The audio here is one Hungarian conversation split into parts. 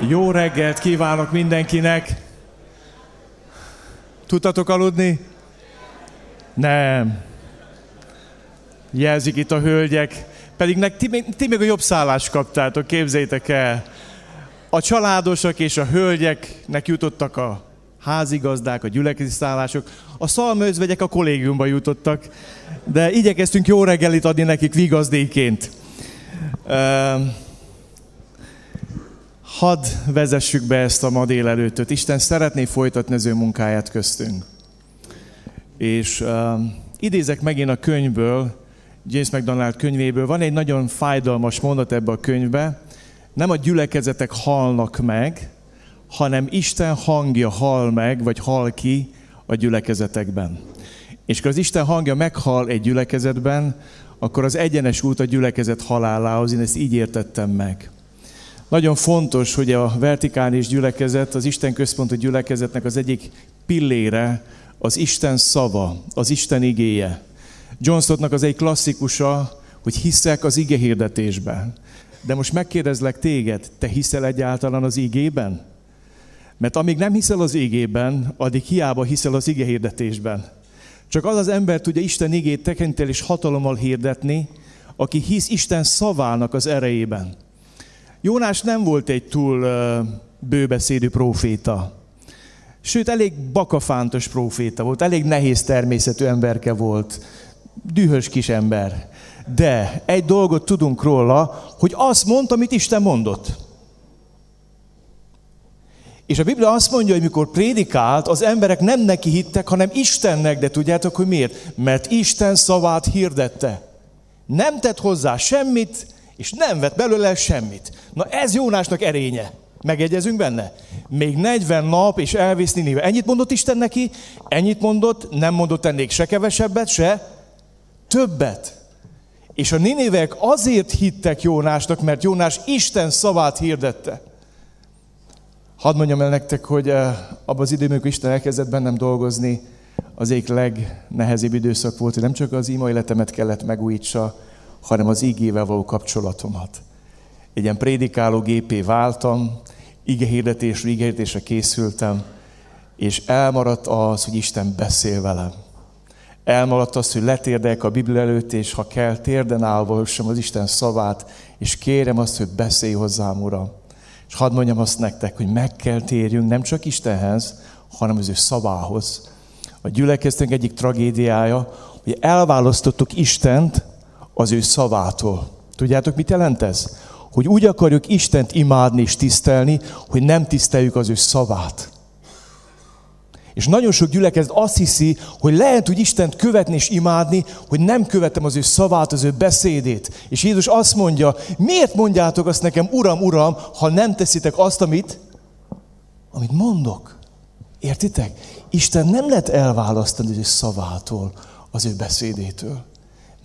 Jó reggelt kívánok mindenkinek! Tudtatok aludni? Nem. Jelzik itt a hölgyek. Pedig nek, ti, ti még a jobb szállást kaptátok, képzétek el. A családosak és a hölgyeknek jutottak a házigazdák, a gyülekezeti szállások, a szalmőzvegyek a kollégiumba jutottak, de igyekeztünk jó reggelit adni nekik vigazdéként. Uh, Hadd vezessük be ezt a ma délelőttöt. Isten szeretné folytatni az ő munkáját köztünk. És uh, idézek megint a könyvből, James McDonald könyvéből. Van egy nagyon fájdalmas mondat ebbe a könyvbe. Nem a gyülekezetek halnak meg, hanem Isten hangja hal meg, vagy hal ki a gyülekezetekben. És ha az Isten hangja meghal egy gyülekezetben, akkor az egyenes út a gyülekezet halálához, én ezt így értettem meg. Nagyon fontos, hogy a vertikális gyülekezet, az Isten központú gyülekezetnek az egyik pillére az Isten szava, az Isten igéje. John Stottnak az egy klasszikusa, hogy hiszek az ige hirdetésben. De most megkérdezlek téged, te hiszel egyáltalán az igében? Mert amíg nem hiszel az igében, addig hiába hiszel az ige hirdetésben. Csak az az ember tudja Isten igét tekintel és hatalommal hirdetni, aki hisz Isten szavának az erejében. Jónás nem volt egy túl bőbeszédű proféta. Sőt, elég bakafántos proféta volt, elég nehéz természetű emberke volt, dühös kis ember. De egy dolgot tudunk róla, hogy azt mondta, amit Isten mondott. És a Biblia azt mondja, hogy mikor prédikált, az emberek nem neki hittek, hanem Istennek, de tudjátok, hogy miért? Mert Isten szavát hirdette. Nem tett hozzá semmit, és nem vett belőle semmit. Na ez Jónásnak erénye. Megegyezünk benne? Még 40 nap, és elvisz Ninive. Ennyit mondott Isten neki? Ennyit mondott, nem mondott ennék se kevesebbet, se többet. És a Ninivek azért hittek Jónásnak, mert Jónás Isten szavát hirdette. Hadd mondjam el nektek, hogy eh, abban az időben, amikor Isten elkezdett bennem dolgozni, az egyik legnehezebb időszak volt, hogy nem csak az ima életemet kellett megújítsa, hanem az igével való kapcsolatomat. Egy ilyen prédikáló gépé váltam, igehirdetésre, igehirdetésre készültem, és elmaradt az, hogy Isten beszél velem. Elmaradt az, hogy letérdek a Biblia előtt, és ha kell, térden állva az Isten szavát, és kérem azt, hogy beszélj hozzám, Uram. És hadd mondjam azt nektek, hogy meg kell térjünk nem csak Istenhez, hanem az ő szavához. A gyülekeztünk egyik tragédiája, hogy elválasztottuk Istent az ő szavától. Tudjátok, mit jelent ez? Hogy úgy akarjuk Istent imádni és tisztelni, hogy nem tiszteljük az ő szavát. És nagyon sok gyülekezet azt hiszi, hogy lehet úgy Istent követni és imádni, hogy nem követem az ő szavát, az ő beszédét. És Jézus azt mondja, miért mondjátok azt nekem, Uram, Uram, ha nem teszitek azt, amit, amit mondok. Értitek? Isten nem lehet elválasztani az ő szavától, az ő beszédétől.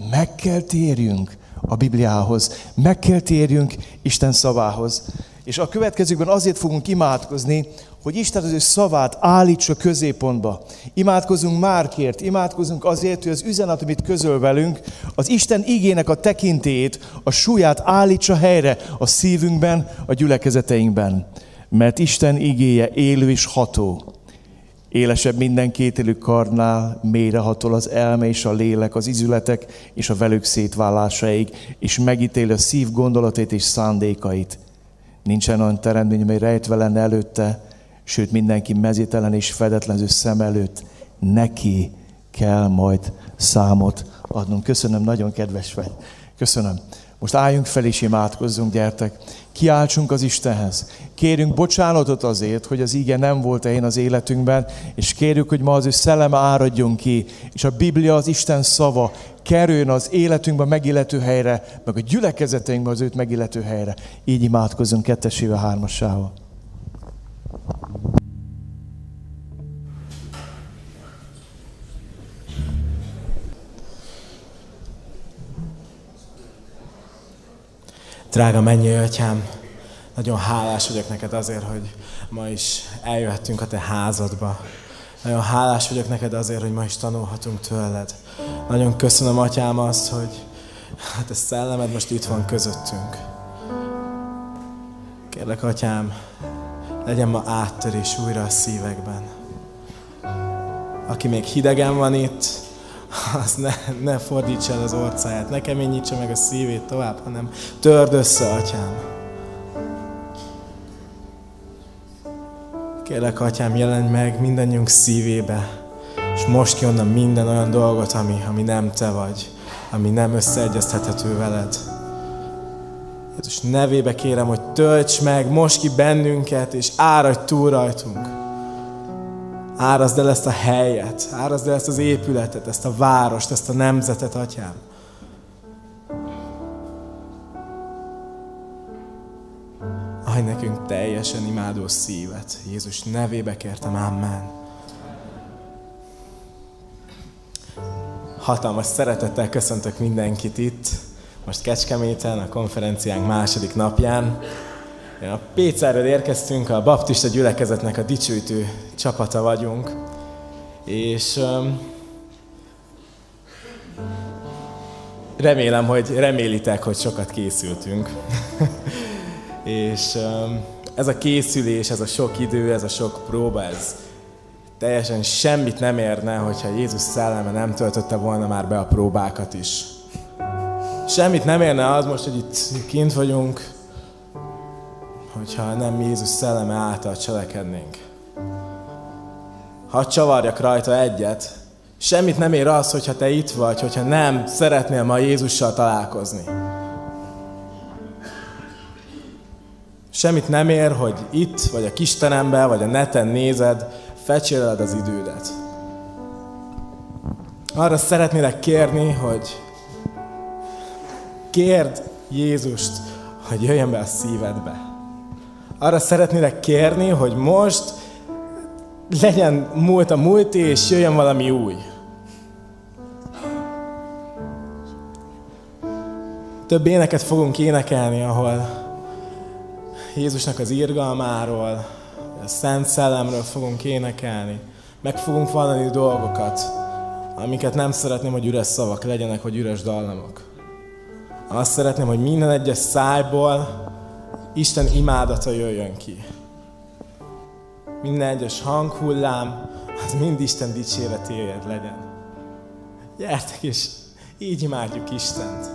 Meg kell térjünk a Bibliához, meg kell térjünk Isten szavához. És a következőkben azért fogunk imádkozni, hogy Isten az ő szavát állítsa középpontba. Imádkozunk Márkért, imádkozunk azért, hogy az üzenet, amit közöl velünk, az Isten igének a tekintélyét, a súlyát állítsa helyre a szívünkben, a gyülekezeteinkben. Mert Isten igéje élő és ható. Élesebb minden kételű karnál, mélyrehatol az elme és a lélek, az izületek és a velük szétválásaig, és megítél a szív gondolatét és szándékait. Nincsen olyan teremtmény, amely rejtve lenne előtte, sőt mindenki mezítelen és fedetlen szem előtt. Neki kell majd számot adnunk. Köszönöm, nagyon kedves vagy. Köszönöm. Most álljunk fel és imádkozzunk, gyertek. Kiáltsunk az Istenhez. Kérünk bocsánatot azért, hogy az íge nem volt én az életünkben, és kérjük, hogy ma az ő szelleme áradjon ki, és a Biblia, az Isten szava kerüljön az életünkben megillető helyre, meg a gyülekezeteinkben az őt megillető helyre. Így imádkozunk kettesével, hármasával. Drága mennyi atyám, nagyon hálás vagyok neked azért, hogy ma is eljöhettünk a te házadba. Nagyon hálás vagyok neked azért, hogy ma is tanulhatunk tőled. Nagyon köszönöm, atyám, azt, hogy hát a szellemed most itt van közöttünk. Kérlek, Atyám, legyen ma áttörés újra a szívekben. Aki még hidegen van itt, az ne, ne fordítsa el az orcáját, ne keményítse meg a szívét tovább, hanem törd össze, Atyám. Kérlek, Atyám, jelenj meg mindannyiunk szívébe, és most ki minden olyan dolgot, ami, ami nem Te vagy, ami nem összeegyeztethető veled. Jézus nevébe kérem, hogy tölts meg, most ki bennünket, és áradj túl rajtunk. Árazd el ezt a helyet, árazd el ezt az épületet, ezt a várost, ezt a nemzetet, Atyám. Adj nekünk teljesen imádó szívet. Jézus nevébe kértem, Amen. Hatalmas szeretettel köszöntök mindenkit itt, most Kecskeméten, a konferenciánk második napján. A Pécáról érkeztünk, a baptista gyülekezetnek a dicsőítő csapata vagyunk, és um, remélem, hogy remélitek, hogy sokat készültünk. és um, ez a készülés, ez a sok idő, ez a sok próba, ez teljesen semmit nem érne, hogyha Jézus szelleme nem töltötte volna már be a próbákat is. Semmit nem érne az most, hogy itt kint vagyunk, hogyha nem Jézus szelleme által cselekednénk. Ha csavarjak rajta egyet, semmit nem ér az, hogyha te itt vagy, hogyha nem szeretnél ma Jézussal találkozni. Semmit nem ér, hogy itt, vagy a kisteremben, vagy a neten nézed, fecséreled az idődet. Arra szeretnélek kérni, hogy kérd Jézust, hogy jöjjön be a szívedbe. Arra szeretnélek kérni, hogy most legyen múlt a múlt, és jöjjön valami új. Több éneket fogunk énekelni, ahol Jézusnak az irgalmáról, a Szent Szellemről fogunk énekelni. Meg fogunk vallani dolgokat, amiket nem szeretném, hogy üres szavak legyenek, vagy üres dallamok. Azt szeretném, hogy minden egyes szájból Isten imádata jöjjön ki. Minden egyes hanghullám, az mind Isten dicséretéért legyen. Gyertek, és így imádjuk Istent.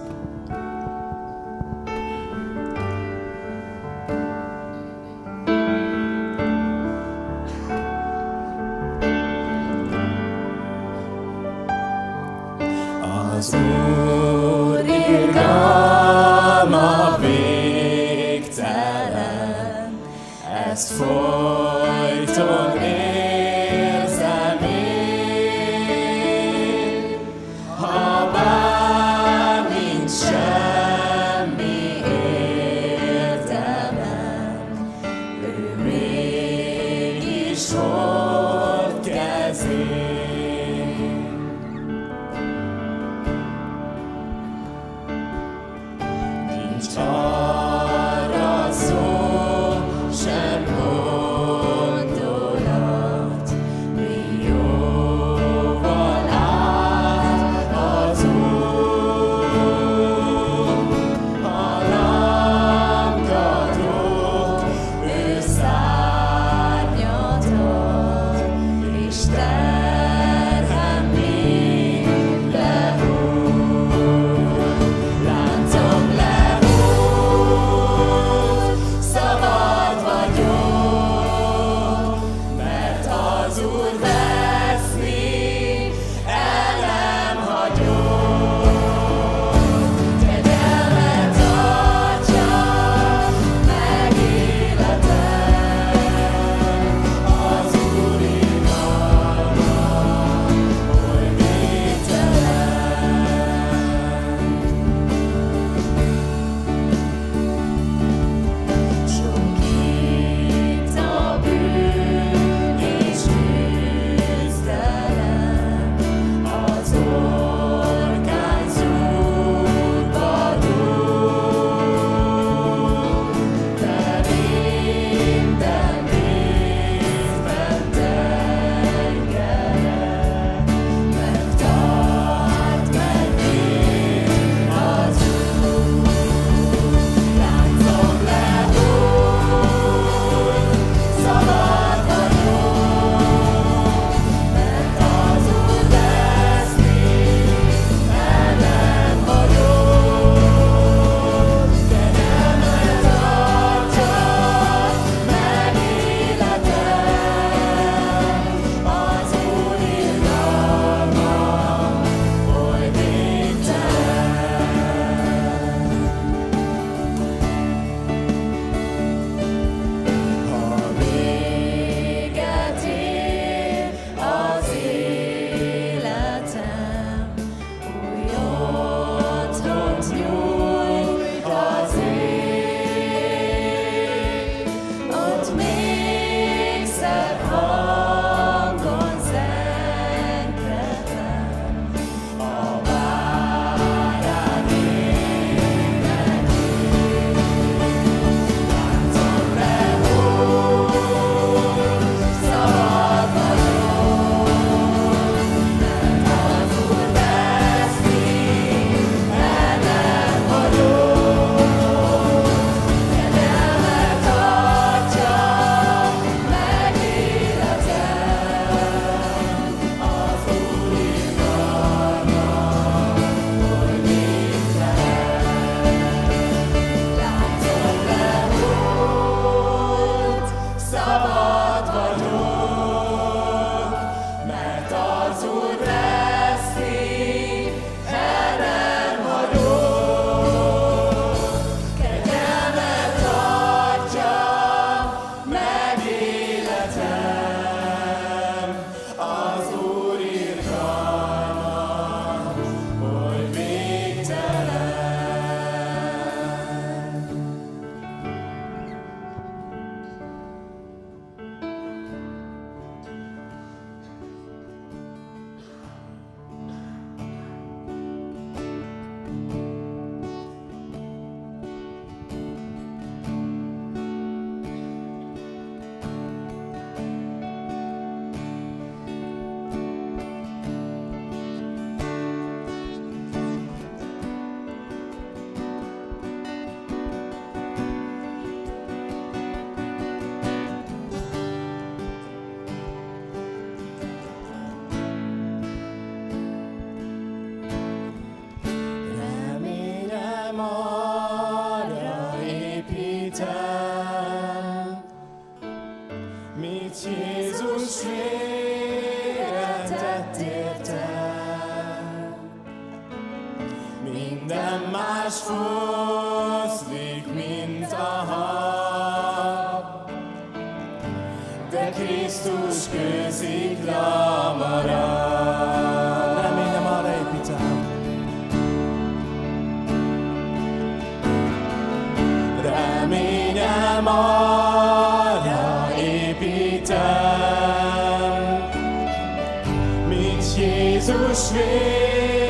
Jézus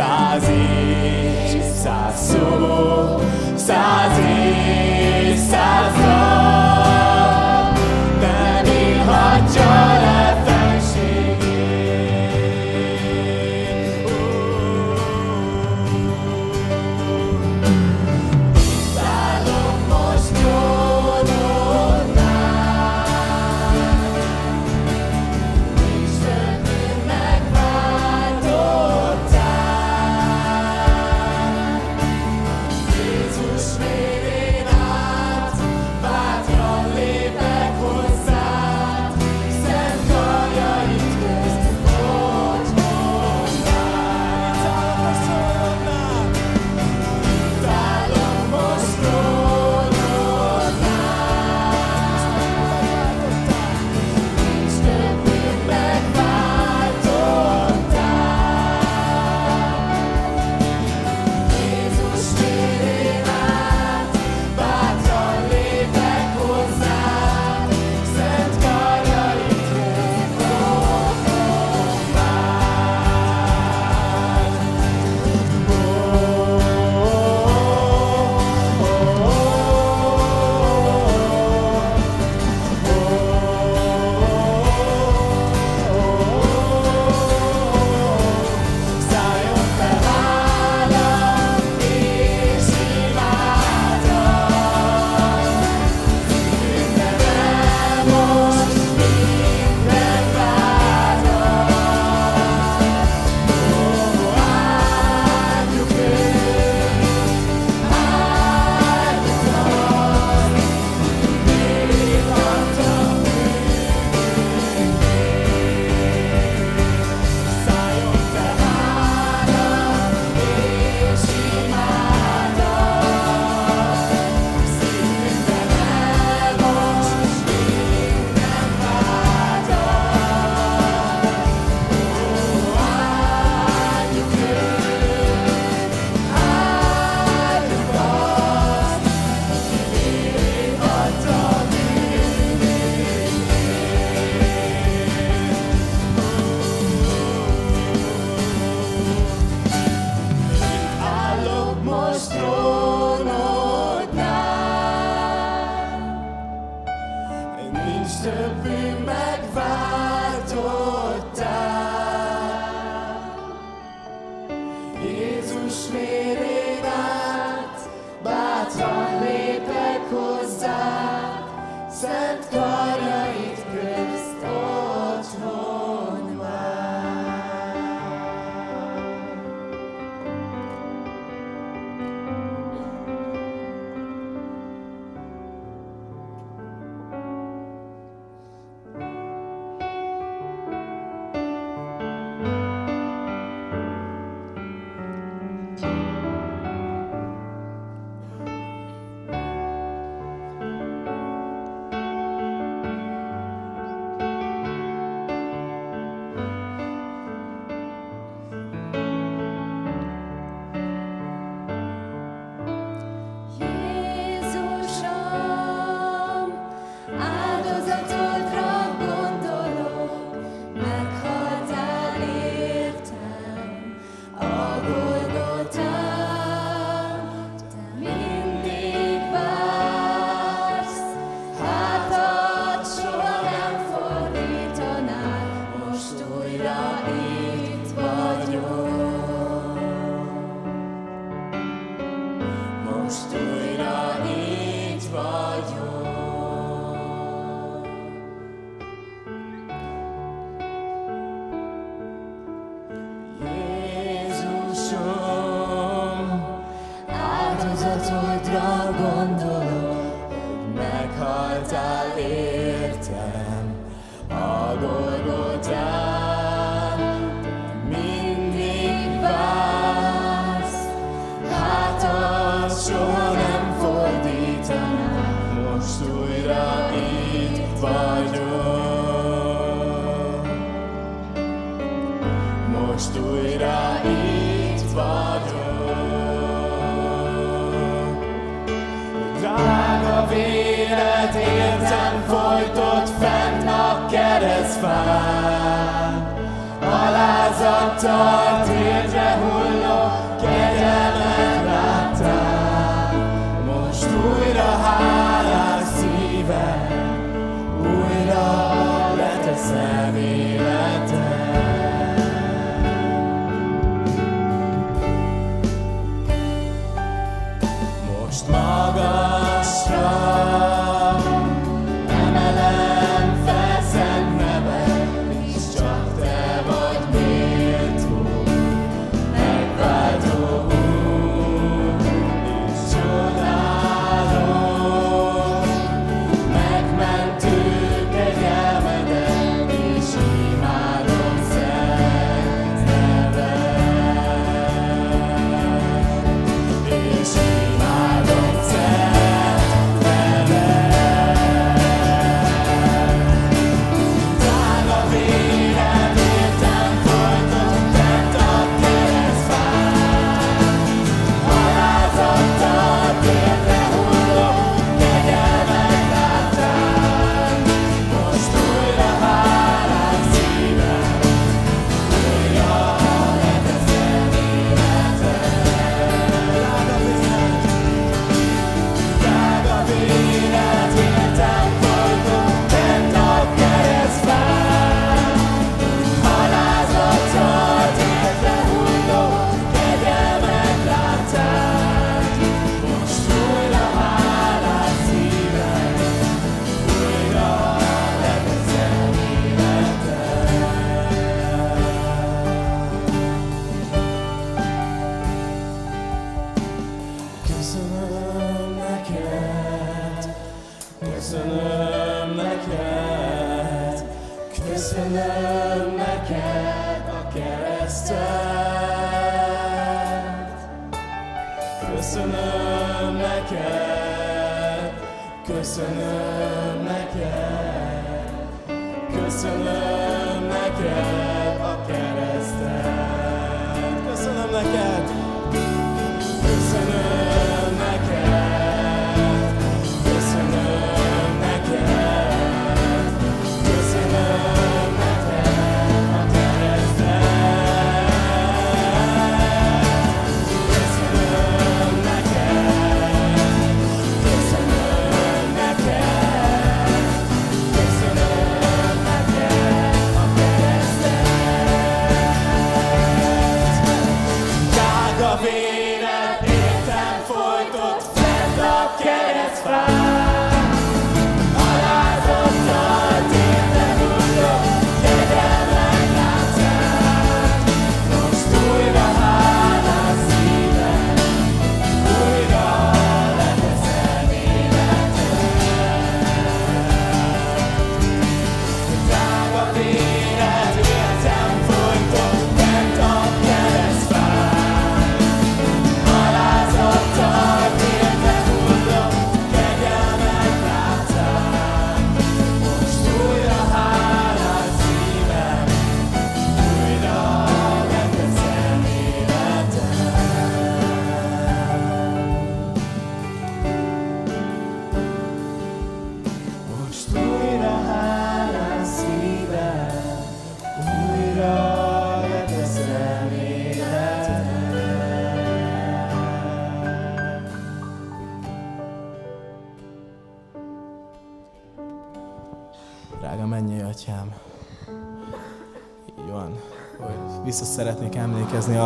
Sazi, Sasu, Sazi. stepping back vow.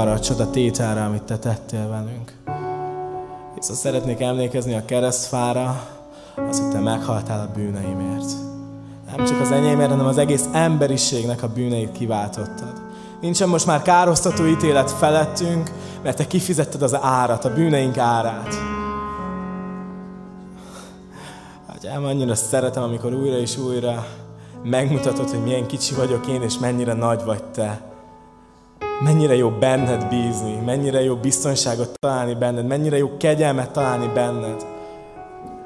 Arra a csoda tételre, amit te tettél velünk. Vissza szeretnék emlékezni a keresztfára, az, hogy te meghaltál a bűneimért. Nem csak az enyémért, hanem az egész emberiségnek a bűneit kiváltottad. Nincsen most már károsztató ítélet felettünk, mert te kifizetted az árat, a bűneink árát. Atyám, annyira szeretem, amikor újra és újra megmutatod, hogy milyen kicsi vagyok én, és mennyire nagy vagy te. Mennyire jó benned bízni, mennyire jó biztonságot találni benned, mennyire jó kegyelmet találni benned.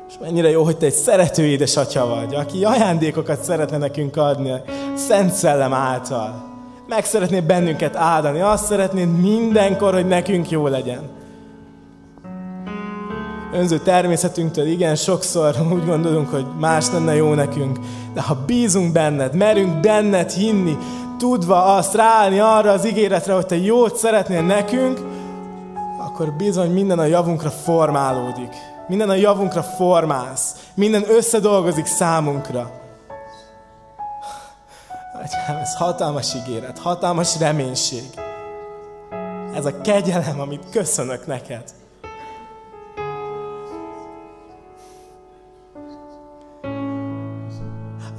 És mennyire jó, hogy te egy szerető édesatya vagy, aki ajándékokat szeretne nekünk adni a Szent Szellem által. Meg szeretnéd bennünket áldani, azt szeretnéd mindenkor, hogy nekünk jó legyen. Önző természetünktől igen, sokszor úgy gondolunk, hogy más lenne jó nekünk, de ha bízunk benned, merünk benned hinni, tudva azt ráállni arra az ígéretre, hogy te jót szeretnél nekünk, akkor bizony minden a javunkra formálódik. Minden a javunkra formálsz. Minden összedolgozik számunkra. Atyám, ez hatalmas ígéret, hatalmas reménység. Ez a kegyelem, amit köszönök neked.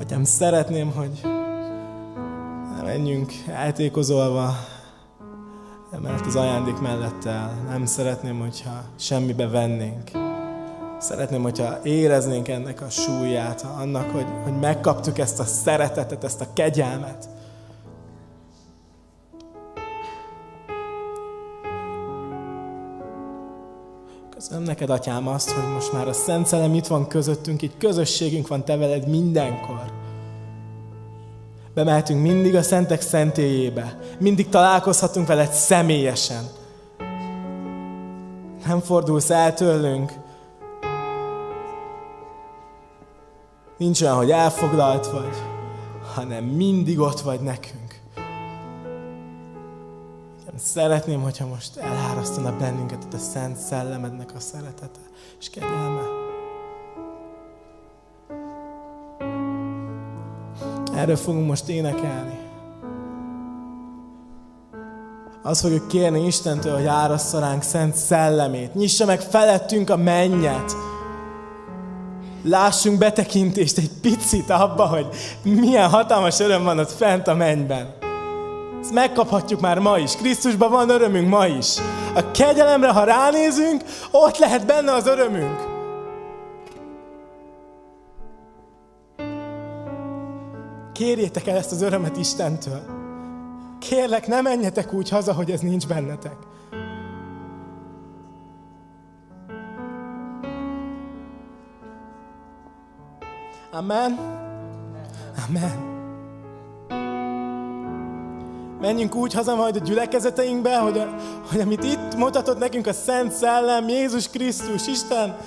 Atyám, szeretném, hogy ne menjünk eltékozolva emellett az ajándék mellett el. Nem szeretném, hogyha semmibe vennénk. Szeretném, hogyha éreznénk ennek a súlyát, annak, hogy, hogy megkaptuk ezt a szeretetet, ezt a kegyelmet. Köszönöm neked, Atyám, azt, hogy most már a Szent Szellem itt van közöttünk, így közösségünk van te veled mindenkor. Bemehetünk mindig a Szentek szentélyébe. Mindig találkozhatunk veled személyesen. Nem fordulsz el tőlünk. Nincs olyan, hogy elfoglalt vagy, hanem mindig ott vagy nekünk. Szeretném, hogyha most elárasztana bennünket a Szent Szellemednek a szeretete és kegyelme. Erről fogunk most énekelni. Azt fogjuk kérni Istentől, hogy árassza ránk szent szellemét. Nyissa meg felettünk a mennyet. Lássunk betekintést egy picit abba, hogy milyen hatalmas öröm van ott fent a mennyben. Ezt megkaphatjuk már ma is. Krisztusban van örömünk ma is. A kegyelemre, ha ránézünk, ott lehet benne az örömünk. Kérjétek el ezt az örömet Istentől. Kérlek, ne menjetek úgy haza, hogy ez nincs bennetek. Amen. Amen. Menjünk úgy haza majd a gyülekezeteinkbe, hogy, a, hogy amit itt mutatott nekünk a Szent Szellem, Jézus Krisztus, Isten,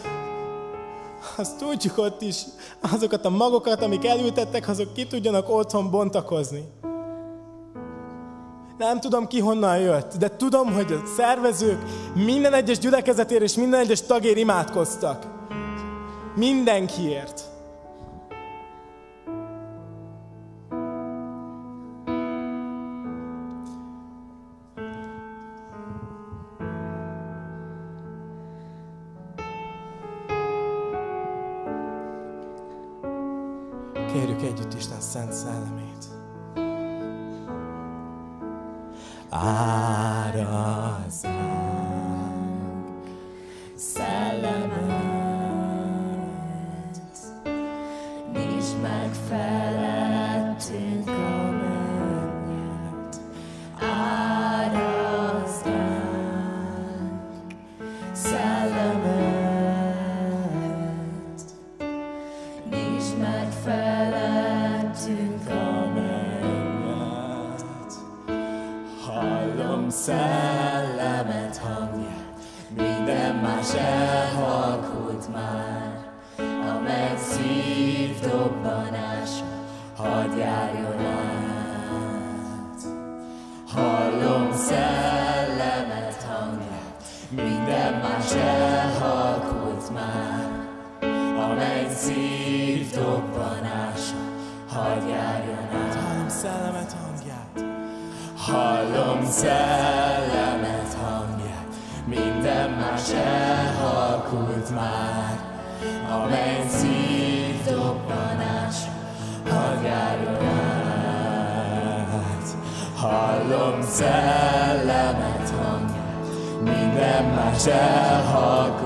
azt tudjuk ott is, azokat a magokat, amik elültettek, azok ki tudjanak otthon bontakozni. Nem tudom ki honnan jött, de tudom, hogy a szervezők minden egyes gyülekezetért és minden egyes tagért imádkoztak. Mindenkiért. Kérjük együtt Isten szent szellemét. Árazzánk szellemet hangját, minden más elhalkult már, amely menny szív dobbanás. Hallom szellemet hangját, minden más elhalkult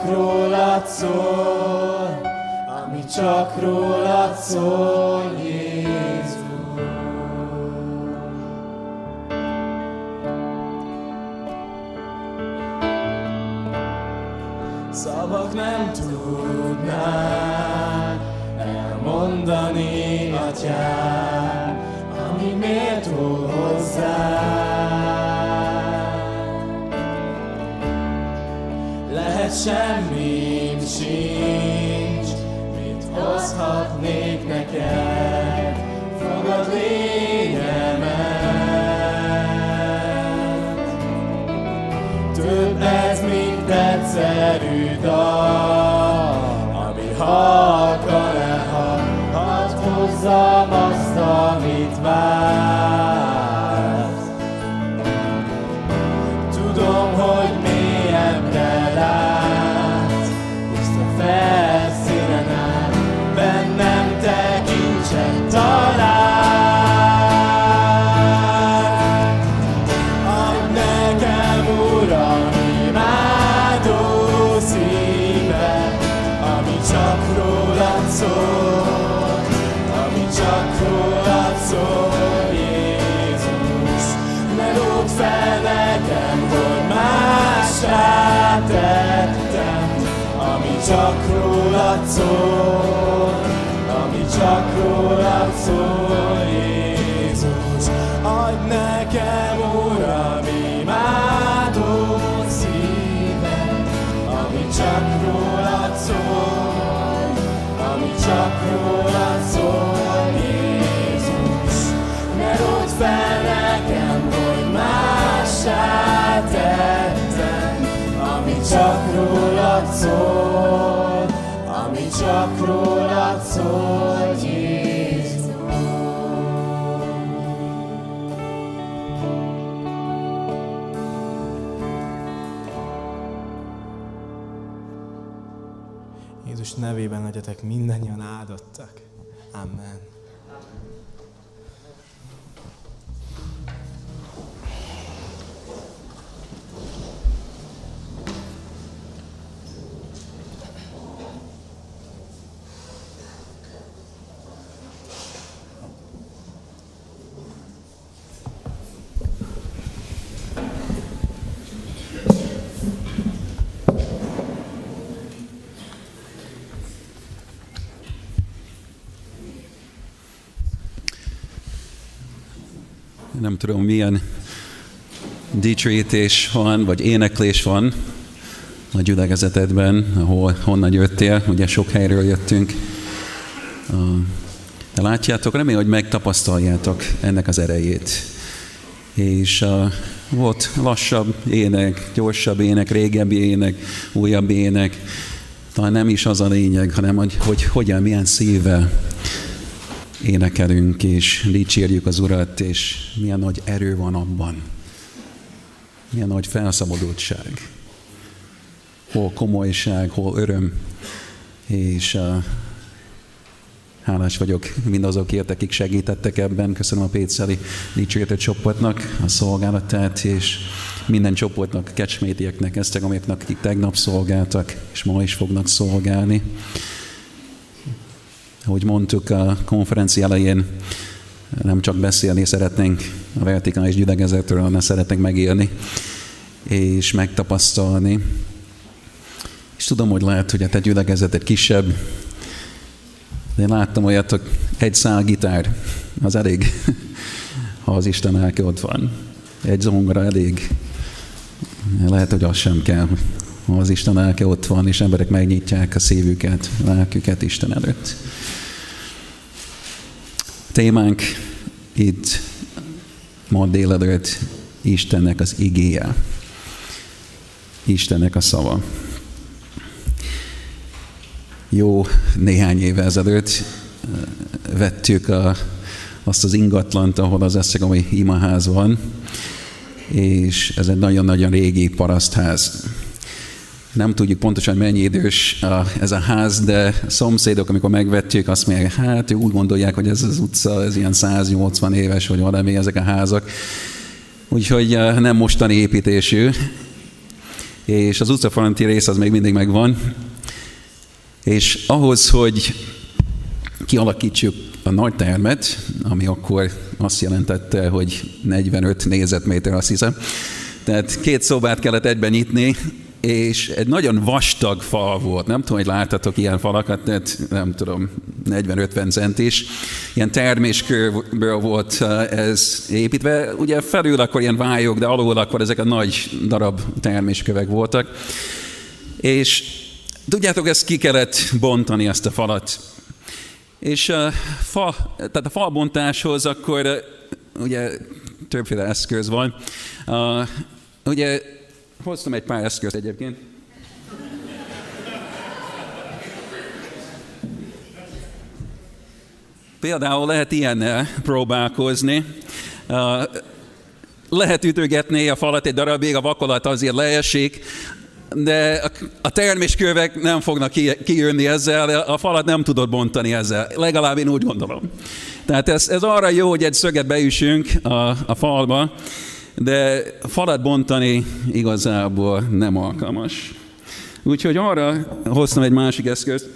csak rólad szól, ami csak rólad szól. csak rólad szól hogy mássá tettem, ami csak rólad szól, ami csak rólad szól Jézus. Jézus nevében legyetek mindannyian áldottak. Amen. Tudom milyen dicsőítés van, vagy éneklés van a gyülekezetedben, ahol honnan jöttél, ugye sok helyről jöttünk. De látjátok, remélem, hogy megtapasztaljátok ennek az erejét. És volt lassabb ének, gyorsabb ének, régebbi ének, újabb ének. Talán nem is az a lényeg, hanem hogy, hogy hogyan, milyen szívvel énekelünk, és dicsérjük az Urat, és milyen nagy erő van abban. Milyen nagy felszabadultság. Hol komolyság, hol öröm. És uh, hálás vagyok mindazokért, akik segítettek ebben. Köszönöm a Péceli dicsőítő csoportnak a szolgálatát, és minden csoportnak, kecsmétieknek, esztegamiknak, akik tegnap szolgáltak, és ma is fognak szolgálni. Ahogy mondtuk a konferencia elején, nem csak beszélni szeretnénk a vertikális gyülekezetről, hanem szeretnénk megélni és megtapasztalni. És tudom, hogy lehet, hogy a te gyülekezeted kisebb, de én láttam olyat, hogy egy szál gitár, az elég, ha az Isten elke ott van. Egy zongora elég. Lehet, hogy az sem kell, ha az Isten elke ott van, és emberek megnyitják a szívüket, lelküket Isten előtt. Témánk itt ma délelőtt Istennek az igéje. Istennek a szava. Jó néhány éve ezelőtt eh, vettük a, azt az ingatlant, ahol az Eszegami imaház van, és ez egy nagyon-nagyon régi parasztház nem tudjuk pontosan mennyi idős a, ez a ház, de szomszédok, amikor megvettük, azt mondják, hát úgy gondolják, hogy ez az utca, ez ilyen 180 éves, vagy valami ezek a házak. Úgyhogy nem mostani építésű. És az utcafalanti rész az még mindig megvan. És ahhoz, hogy kialakítsuk a nagy termet, ami akkor azt jelentette, hogy 45 négyzetméter, azt hiszem. Tehát két szobát kellett egyben nyitni, és egy nagyon vastag fal volt. Nem tudom, hogy láttatok ilyen falakat, tehát nem tudom, 40-50 centis. Ilyen terméskőből volt ez építve. Ugye felül akkor ilyen vályok, de alul akkor ezek a nagy darab terméskövek voltak. És tudjátok, ezt ki kellett bontani, ezt a falat. És a, fa, tehát a falbontáshoz akkor ugye többféle eszköz van. Uh, ugye Hoztam egy pár eszközt egyébként. Például lehet ilyennel próbálkozni. Lehet ütögetni a falat egy darabig, a vakolat azért leesik, de a terméskövek nem fognak kijönni ezzel, a falat nem tudod bontani ezzel. Legalább én úgy gondolom. Tehát ez, ez arra jó, hogy egy szöget beüssünk a, a falba, de falat bontani igazából nem alkalmas. Úgyhogy arra hoztam egy másik eszközt.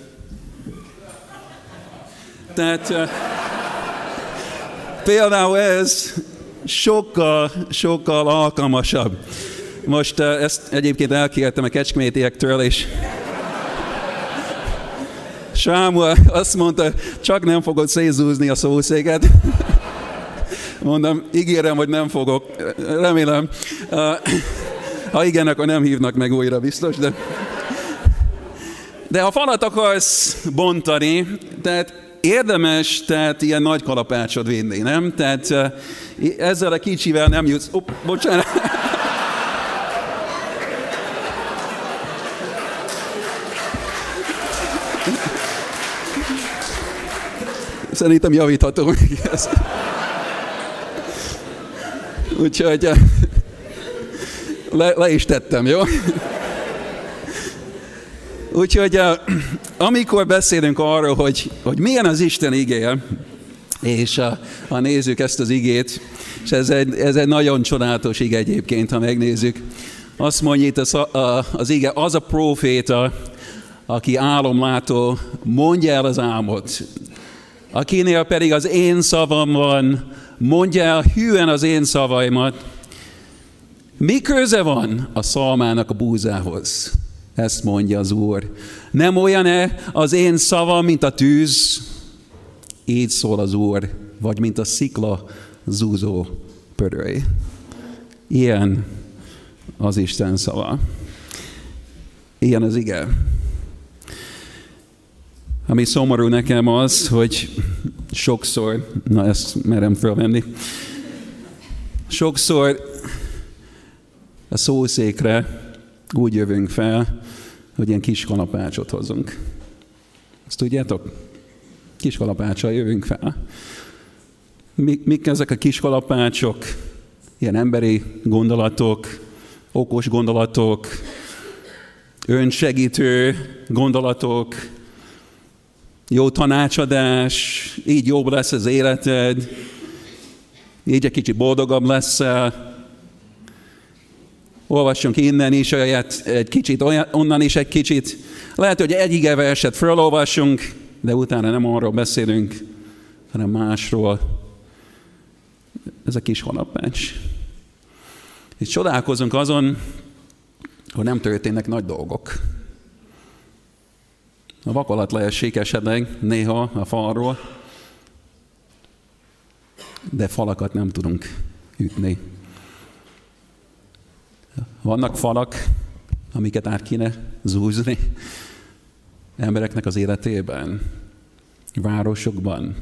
Tehát uh, például ez sokkal, sokkal alkalmasabb. Most uh, ezt egyébként elkértem a kecskemétiektől, és Sámuel azt mondta, csak nem fogod szétzúzni a szószéket. Mondom, ígérem, hogy nem fogok. Remélem. Ha igen, akkor nem hívnak meg újra biztos, de... De ha falat akarsz bontani, tehát érdemes, tehát ilyen nagy kalapácsot vinni, nem? Tehát ezzel a kicsivel nem jutsz... Op, bocsánat. Szerintem javíthatom még ezt. Úgyhogy eh, le, le is tettem, jó? Úgyhogy eh, amikor beszélünk arról, hogy, hogy milyen az Isten igéje, és a, ha nézzük ezt az igét, és ez egy, ez egy nagyon csodálatos ige egyébként, ha megnézzük, azt mondja itt az, a, az ige, az a proféta, aki álomlátó, mondja el az álmot, akinél pedig az én szavam van, mondja el hűen az én szavaimat. Mi köze van a szalmának a búzához? Ezt mondja az Úr. Nem olyan-e az én szavam, mint a tűz? Így szól az Úr, vagy mint a szikla zúzó pörölj. Ilyen az Isten szava. Ilyen az ige. Ami szomorú nekem az, hogy sokszor, na ezt merem fölvenni, sokszor a szószékre úgy jövünk fel, hogy ilyen kis kalapácsot hozunk. Ezt tudjátok? Kis kalapáccsal jövünk fel. Mik, mik ezek a kis kalapácsok? Ilyen emberi gondolatok, okos gondolatok, önsegítő gondolatok, jó tanácsadás, így jobb lesz az életed, így egy kicsit boldogabb leszel. Olvassunk innen is olyat, egy kicsit, onnan is egy kicsit. Lehet, hogy egy ige verset felolvassunk, de utána nem arról beszélünk, hanem másról. Ez a kis honapács. És csodálkozunk azon, hogy nem történnek nagy dolgok. A vakolat leesik esetleg néha a falról, de falakat nem tudunk ütni. Vannak falak, amiket át kéne zúzni embereknek az életében, városokban,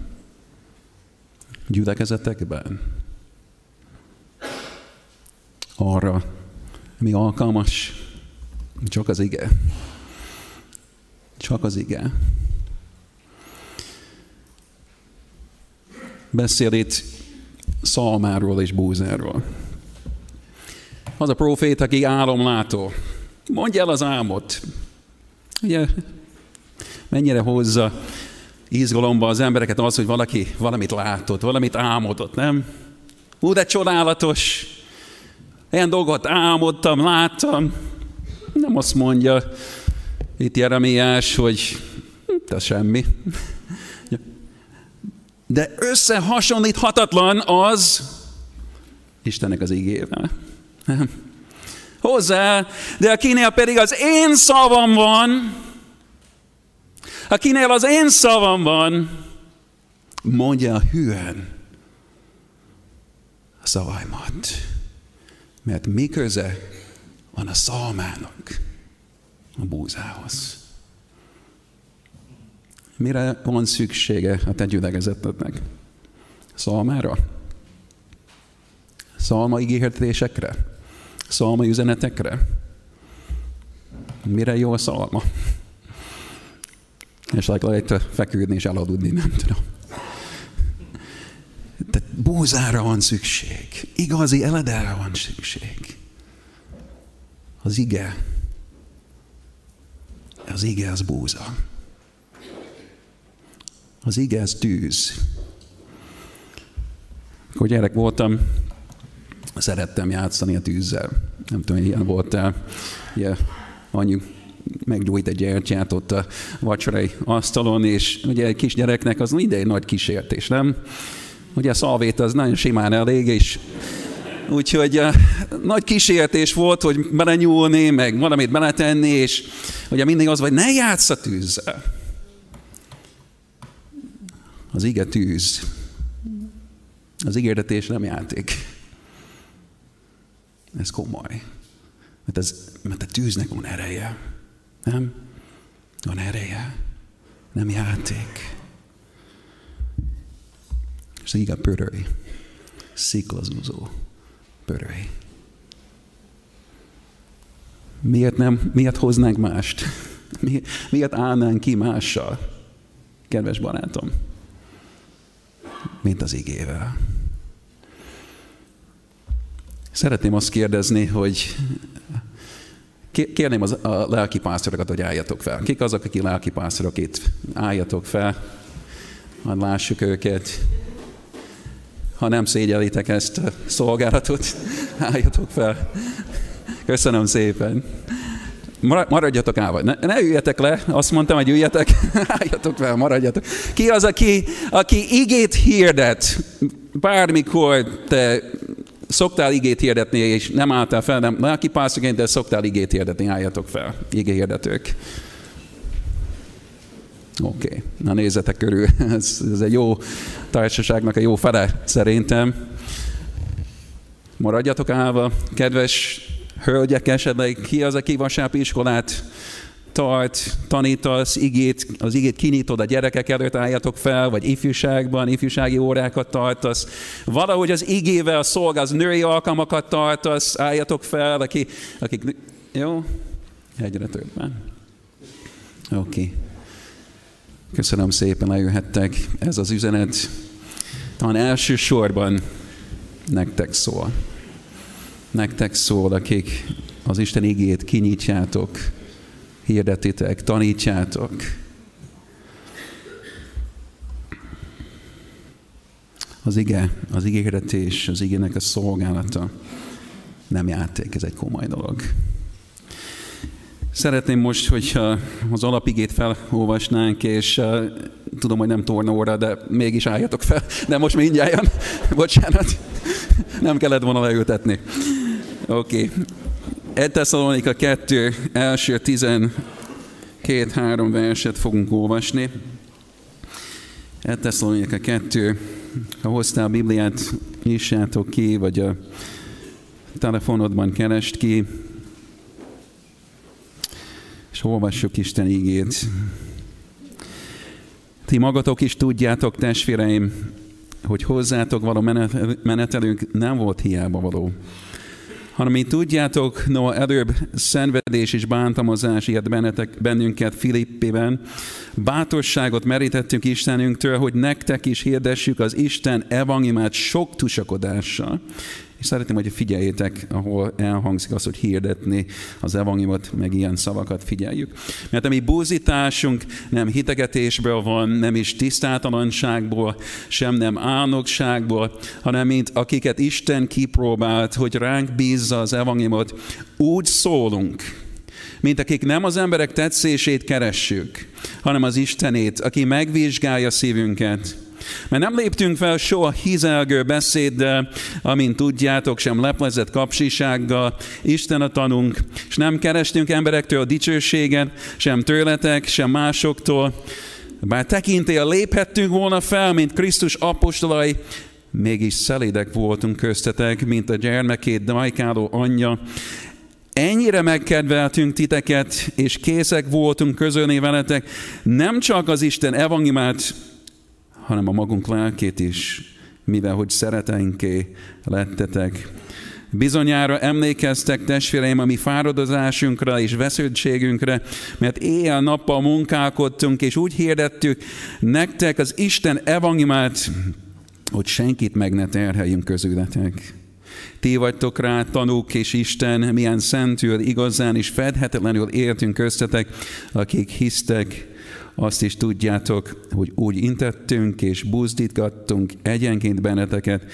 gyülekezetekben. Arra, mi alkalmas, csak az ige. Csak az ige. Beszél itt Szalmáról és Búzáról. Az a profét, aki álomlátó. Mondja el az álmot. Ugye, mennyire hozza izgalomba az embereket az, hogy valaki valamit látott, valamit álmodott, nem? Ú, de csodálatos! Ilyen dolgot álmodtam, láttam. Nem azt mondja itt Jeremiás, hogy ez semmi. De összehasonlíthatatlan az Istennek az ígével. Hozzá, de akinél pedig az én szavam van, akinél az én szavam van, mondja hűen a szavaimat. Mert mi köze van a szalmának a búzához? Mire van szüksége a te gyülekezetednek? Szalmára? Szalma ígértésekre? Szalma üzenetekre? Mire jó a szalma? És lehet feküdni és elaludni, nem tudom. Tehát búzára van szükség. Igazi eledelre van szükség. Az ige. Az ige az búza. Az ige az tűz. Akkor gyerek voltam, szerettem játszani a tűzzel. Nem tudom, ilyen voltál. Ugye, anyu meggyújt egy gyertyát ott a vacsorai asztalon, és ugye egy kisgyereknek az mindegy nagy kísértés, nem? Ugye a szalvét az nagyon simán elég, és Úgyhogy uh, nagy kísértés volt, hogy belenyúlni, meg valamit beletenni, és ugye mindig az, hogy ne játsz a tűzzel. Az ige tűz. Az ígérdetés nem játék. Ez komoly. Mert, ez, mert a tűznek van ereje. Nem? Van ereje. Nem játék. És ige pöröly. Sziklazúzó. Pöröly. Miért nem, miért hoznánk mást? miért állnánk ki mással, kedves barátom, mint az igével? Szeretném azt kérdezni, hogy kérném az, a lelki pásztorokat, hogy álljatok fel. Kik azok, akik lelki pásztorok itt? Álljatok fel, hadd lássuk őket. Ha nem szégyelitek ezt a szolgálatot, álljatok fel. Köszönöm szépen. Maradjatok állva. Ne, ne üljetek le, azt mondtam, hogy üljetek, álljatok fel, maradjatok. Ki az, aki, aki igét hirdet, bármikor te szoktál igét hirdetni, és nem álltál fel, nem, lelki pásztorként, de szoktál igét hirdetni, álljatok fel, igé hirdetők. Oké, okay. na nézzetek körül, ez, ez egy jó társaságnak a jó fele szerintem. Maradjatok állva, kedves hölgyek esetleg, ki az, aki vasárnapi iskolát tart, tanítasz, igét, az igét kinyitod a gyerekek előtt, álljatok fel, vagy ifjúságban, ifjúsági órákat tartasz. Valahogy az igével szolgálsz, női alkalmakat tartasz, álljatok fel, aki, akik... Jó? Egyre többen. Oké. Okay. Köszönöm szépen, lejöhettek. Ez az üzenet talán elsősorban nektek szól. Nektek szól, akik az Isten igét kinyitjátok, hirdetitek, tanítjátok. Az ige, az ígéretés, az igének a szolgálata nem játék, ez egy komoly dolog. Szeretném most, hogyha az alapigét felolvasnánk, és tudom, hogy nem torna óra, de mégis álljatok fel. De most mindjárt, bocsánat, nem kellett volna leültetni. Oké. Okay. 1 Tesszalonika 2, első 12-3 verset fogunk olvasni. 1 Tesszalonika 2, ha hoztál a Bibliát, nyissátok ki, vagy a telefonodban kerest ki, és olvassuk Isten ígét. Ti magatok is tudjátok, testvéreim, hogy hozzátok való menetelünk nem volt hiába való hanem mi tudjátok, no, előbb szenvedés és bántalmazás ilyet bennetek, bennünket Filippében. Bátorságot merítettünk Istenünktől, hogy nektek is hirdessük az Isten evangéliumát sok tusakodással. És szeretném, hogy figyeljétek, ahol elhangzik az, hogy hirdetni az evangéliumot, meg ilyen szavakat figyeljük. Mert a mi búzításunk nem hitegetésből van, nem is tisztátalanságból, sem nem álnokságból, hanem mint akiket Isten kipróbált, hogy ránk bízza az evangéliumot, úgy szólunk, mint akik nem az emberek tetszését keressük, hanem az Istenét, aki megvizsgálja szívünket, mert nem léptünk fel soha hizelgő beszéddel, amint tudjátok, sem leplezett kapsisággal, Isten a tanunk, és nem kerestünk emberektől a dicsőséget, sem tőletek, sem másoktól. Bár tekintél léphettünk volna fel, mint Krisztus apostolai, mégis szelédek voltunk köztetek, mint a gyermekét dajkáló anyja. Ennyire megkedveltünk titeket, és készek voltunk közölni veletek, nem csak az Isten evangéliumát hanem a magunk lelkét is, mivel hogy szereteinké lettetek. Bizonyára emlékeztek, testvéreim, a mi fáradozásunkra és vesződtségünkre, mert éjjel-nappal munkálkodtunk, és úgy hirdettük nektek az Isten evangéliumát, hogy senkit meg ne terheljünk közületek. Ti vagytok rá tanúk, és Isten milyen szentül, igazán és fedhetetlenül értünk köztetek, akik hisztek azt is tudjátok, hogy úgy intettünk és buzdítgattunk egyenként benneteket,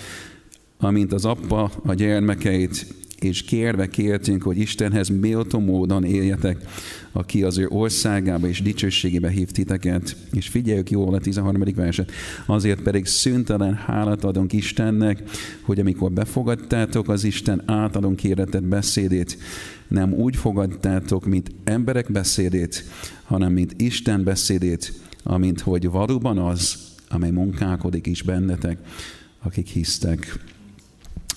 amint az appa a gyermekeit, és kérve kértünk, hogy Istenhez méltó módon éljetek, aki az ő országába és dicsőségébe hív titeket. És figyeljük jól a 13. verset. Azért pedig szüntelen hálát adunk Istennek, hogy amikor befogadtátok az Isten általunk kéretett beszédét, nem úgy fogadtátok, mint emberek beszédét, hanem mint Isten beszédét, amint hogy valóban az, amely munkálkodik is bennetek, akik hisztek.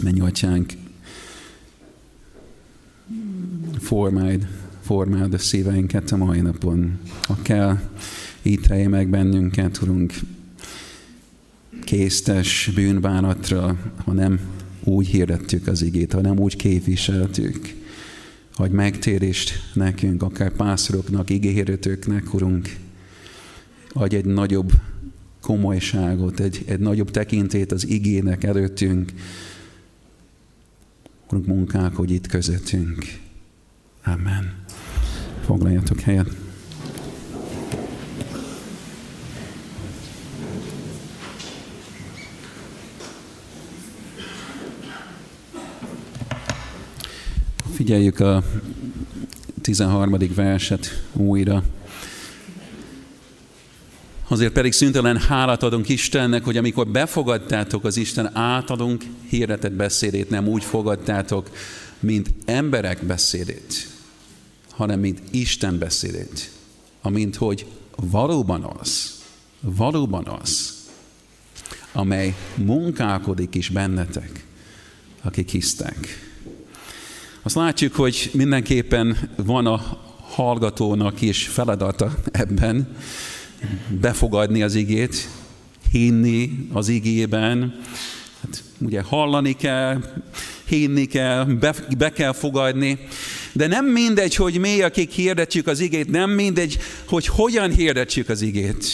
Menj, atyánk, formáld, formáld a szíveinket a mai napon. Ha kell, ítélj meg bennünket, Urunk, késztes bűnbánatra, ha nem úgy hirdettük az igét, ha nem úgy képviseltük, hogy megtérést nekünk, akár pászoroknak, igéhirdetőknek, Urunk, adj egy nagyobb komolyságot, egy, egy nagyobb tekintét az igének előttünk. Urunk, munkák, hogy itt közöttünk. Amen. Foglaljatok helyet. Figyeljük a 13. verset újra. Azért pedig szüntelen hálát adunk Istennek, hogy amikor befogadtátok az Isten általunk hirdetett beszédét, nem úgy fogadtátok, mint emberek beszédét, hanem mint Isten beszédét. Amint hogy valóban az, valóban az, amely munkálkodik is bennetek, akik hisztek. Azt látjuk, hogy mindenképpen van a hallgatónak is feladata ebben, befogadni az igét, hinni az igében, hát ugye hallani kell, hinni kell, be, be kell fogadni, de nem mindegy, hogy mi, akik hirdetjük az igét, nem mindegy, hogy hogyan hirdetjük az igét.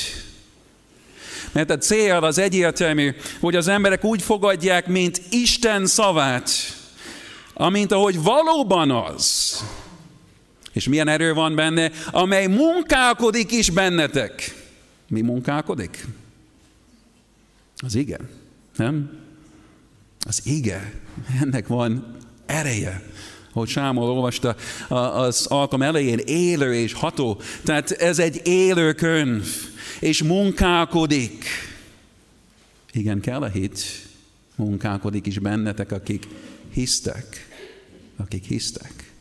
Mert a cél az egyértelmű, hogy az emberek úgy fogadják, mint Isten szavát, amint ahogy valóban az. És milyen erő van benne, amely munkálkodik is bennetek. Mi munkálkodik? Az igen, nem? Az ige, ennek van ereje. Ahogy Sámol olvasta az alkalom elején, élő és ható. Tehát ez egy élő könyv, és munkálkodik. Igen, kell a hit, munkálkodik is bennetek, akik hisztek. Akik hisztek.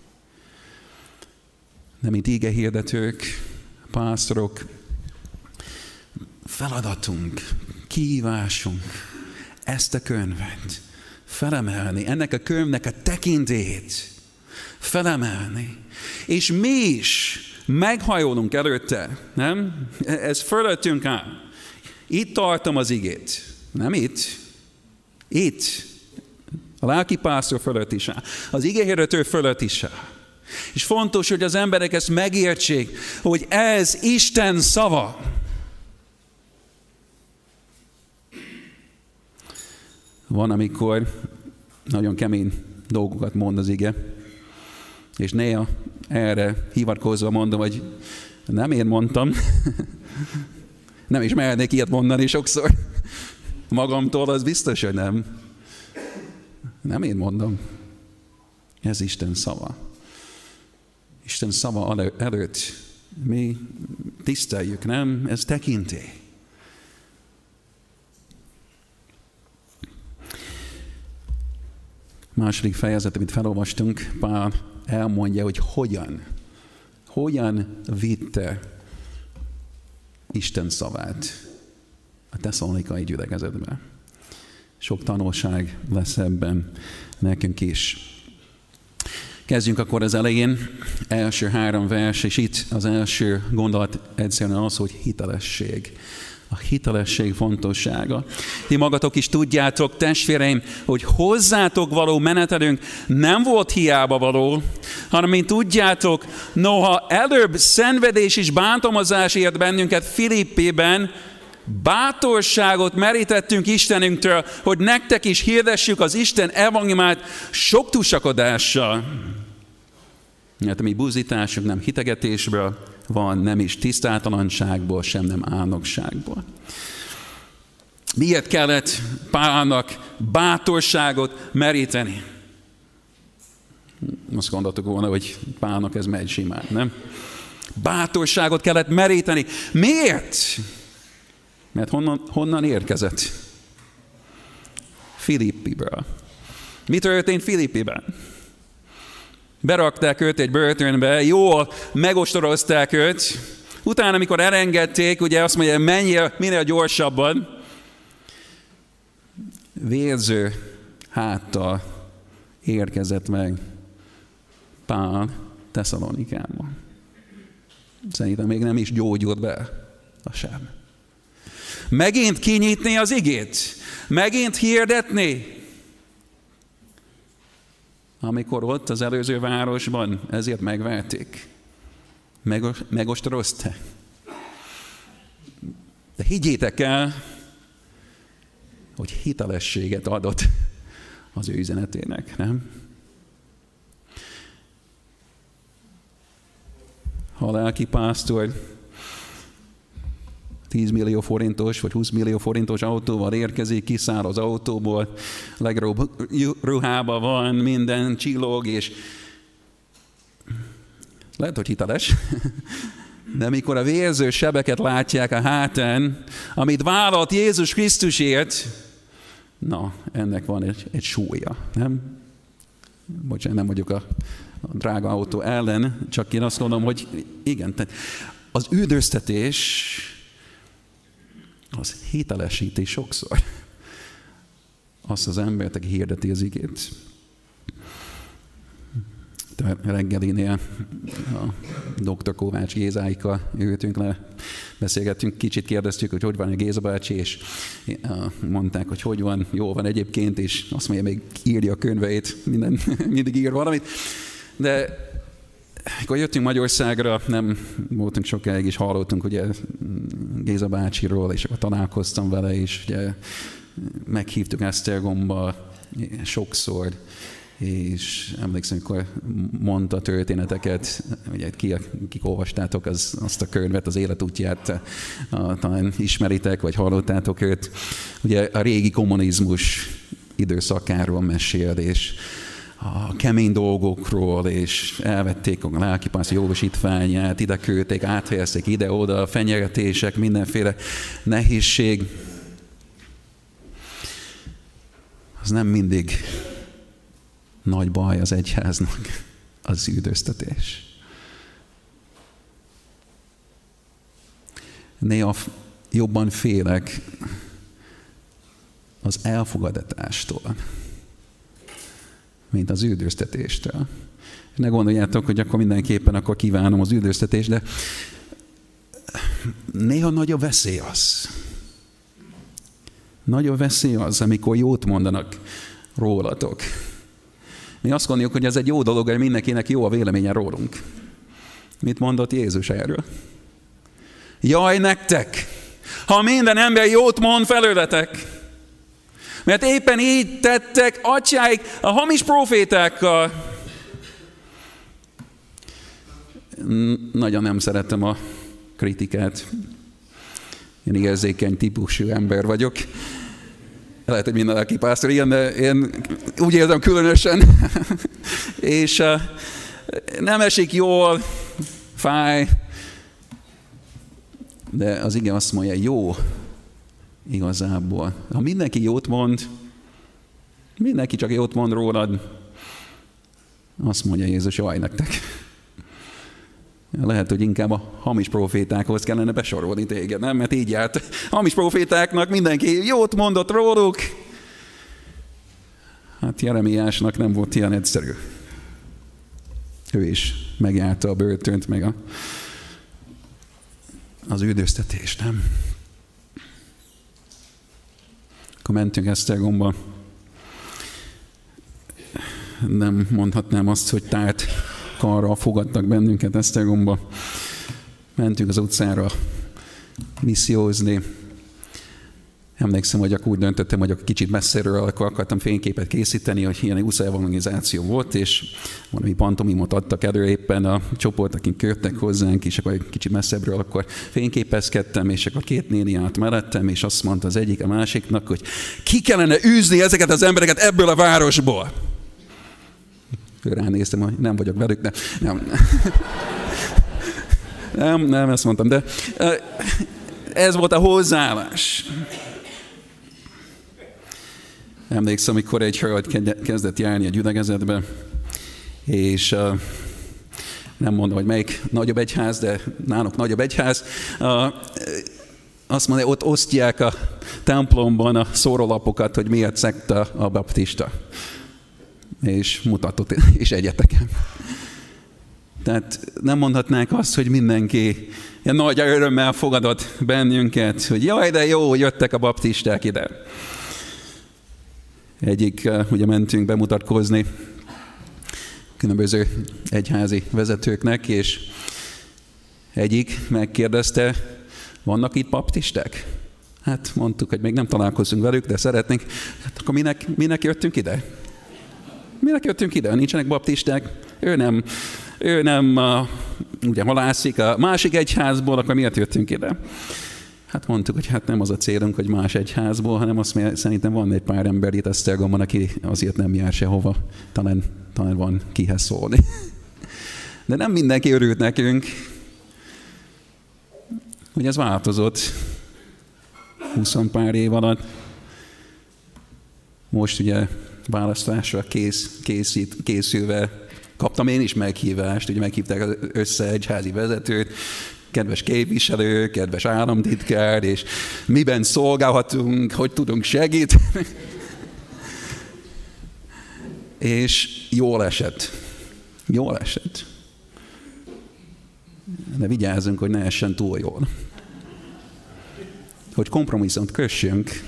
Nem mint íge hirdetők, pásztorok, feladatunk, kívásunk ezt a könyvet felemelni, ennek a könyvnek a tekintét felemelni. És mi is meghajolunk előtte, nem? Ez fölöttünk áll. Itt tartom az igét. Nem itt. Itt. A lelki pásztor fölött is áll. Az igéhirdető fölött is áll. És fontos, hogy az emberek ezt megértsék, hogy ez Isten szava. Van, amikor nagyon kemény dolgokat mond az ige, és néha erre hivatkozva mondom, hogy nem én mondtam, nem is mernék ilyet mondani sokszor. Magamtól az biztos, hogy nem. Nem én mondom. Ez Isten szava. Isten szava előtt mi tiszteljük, nem? Ez tekintély. Második fejezet, amit felolvastunk, Pál elmondja, hogy hogyan, hogyan vitte Isten szavát a tesszalonikai gyülekezetbe. Sok tanulság lesz ebben nekünk is. Kezdjünk akkor az elején, első három vers, és itt az első gondolat egyszerűen az, hogy hitelesség a hitelesség fontossága. Ti magatok is tudjátok, testvéreim, hogy hozzátok való menetelünk nem volt hiába való, hanem mint tudjátok, noha előbb szenvedés és bántomazás ért bennünket Filippében, bátorságot merítettünk Istenünktől, hogy nektek is hirdessük az Isten evangéliumát sok tusakodással. Mert a mi buzításunk nem hitegetésből, van, nem is tisztátalanságból, sem nem álnokságból. Miért kellett Pálnak bátorságot meríteni? Azt gondoltuk volna, hogy Pálnak ez megy simán, nem? Bátorságot kellett meríteni. Miért? Mert honnan, honnan érkezett? Filippiből. Mi történt Filippiben? Berakták őt egy börtönbe, jól megostorozták őt, utána, amikor elengedték, ugye azt mondja, menjél minél gyorsabban, vérző háttal érkezett meg Pál Tesszalonikába. Szerintem még nem is gyógyult be a sem. Megint kinyitni az igét, megint hirdetni, amikor ott az előző városban ezért megverték. megostorozták. De higgyétek el, hogy hitelességet adott az ő üzenetének, nem? Ha a lelki pásztor 10 millió forintos vagy 20 millió forintos autóval érkezik, kiszáll az autóból, legjobb ruhába van, minden csillog, és lehet, hogy hiteles, de mikor a vérző sebeket látják a hátán, amit vállalt Jézus Krisztusért, na, ennek van egy, egy súlya, nem? Bocsánat, nem vagyok a, a drága autó ellen, csak én azt mondom, hogy igen, tehát az üdvöztetés az hitelesíti sokszor azt az embert, aki hirdeti az igét. Tehát reggelinél a dr. Kovács Gézáikkal ültünk le, beszélgettünk, kicsit kérdeztük, hogy hogy van a Géza bácsi, és mondták, hogy hogy van, jó van egyébként, és azt mondja, még írja a könyveit, minden, mindig ír valamit. De akkor jöttünk Magyarországra, nem voltunk sokáig, és hallottunk ugye Géza bácsiról, és akkor találkoztam vele, és ugye meghívtuk Esztergomba sokszor, és emlékszem, amikor mondta történeteket, ugye ki, kik olvastátok az, azt a könyvet, az életútját, a, talán ismeritek, vagy hallottátok őt. Ugye a régi kommunizmus időszakáról mesél, és a kemény dolgokról, és elvették a lelkipász jogosítványát, ide küldték, áthelyezték ide-oda, fenyegetések, mindenféle nehézség. Az nem mindig nagy baj az egyháznak, az üdöztetés. Néha jobban félek az elfogadástól, mint az üldöztetéstől. Ne gondoljátok, hogy akkor mindenképpen akkor kívánom az üldöztetést, de néha nagy a veszély az. Nagy a veszély az, amikor jót mondanak rólatok. Mi azt gondoljuk, hogy ez egy jó dolog, hogy mindenkinek jó a véleménye rólunk. Mit mondott Jézus erről? Jaj nektek, ha minden ember jót mond felőletek, mert éppen így tettek atyáik a hamis profétákkal. Nagyon nem szeretem a kritikát. Én érzékeny típusú ember vagyok. Lehet, hogy minden lelki pásztor ilyen, de én úgy érzem különösen. és nem esik jól, fáj, de az igen azt mondja, jó igazából. Ha mindenki jót mond, mindenki csak jót mond rólad, azt mondja Jézus, jaj nektek. Lehet, hogy inkább a hamis profétákhoz kellene besorolni téged, nem? Mert így járt. Hamis profétáknak mindenki jót mondott róluk. Hát Jeremiásnak nem volt ilyen egyszerű. Ő is megjárta a börtönt, meg a, az üldöztetést, nem? Akkor mentünk Esztergomba. Nem mondhatnám azt, hogy tárt karra fogadtak bennünket Esztergomba. Mentünk az utcára missziózni. Emlékszem, hogy akkor úgy döntöttem, hogy akkor kicsit messzeről akkor akartam fényképet készíteni, hogy ilyen úsz evangelizáció volt, és valami pantomimot adtak elő éppen a csoport, akik köttek hozzánk, és akkor egy kicsit messzebbről akkor fényképezkedtem, és akkor két néni állt mellettem, és azt mondta az egyik a másiknak, hogy ki kellene űzni ezeket az embereket ebből a városból ránéztem, hogy nem vagyok velük, de nem. Nem, nem ezt mondtam, de ez volt a hozzáállás. Emlékszem, amikor egy hölgy kezdett járni a gyülekezetbe, és nem mondom, hogy melyik nagyobb egyház, de náluk nagyobb egyház, uh, azt mondja, ott osztják a templomban a szórólapokat, hogy miért szekta a baptista és mutatott és egyetekem. Tehát nem mondhatnánk azt, hogy mindenki ilyen nagy örömmel fogadott bennünket, hogy jaj, de jó, jöttek a baptisták ide. Egyik, eh, ugye mentünk bemutatkozni különböző egyházi vezetőknek, és egyik megkérdezte, vannak itt baptisták? Hát mondtuk, hogy még nem találkozunk velük, de szeretnénk. Hát akkor minek, minek jöttünk ide? Minek jöttünk ide? Nincsenek baptisták? Ő nem, ő nem uh, ugye halászik a másik egyházból, akkor miért jöttünk ide? Hát mondtuk, hogy hát nem az a célunk, hogy más egyházból, hanem azt mondja, szerintem van egy pár ember itt Esztergomban, aki azért nem jár sehova. Talán, talán van kihez szólni. De nem mindenki örült nekünk, hogy ez változott 20 pár év alatt. Most ugye választásra kész, készít, készülve kaptam én is meghívást, ugye meghívták össze egy házi vezetőt, kedves képviselő, kedves államtitkár, és miben szolgálhatunk, hogy tudunk segíteni. és jól esett. Jól esett. De vigyázzunk, hogy ne essen túl jól. Hogy kompromisszumot kössünk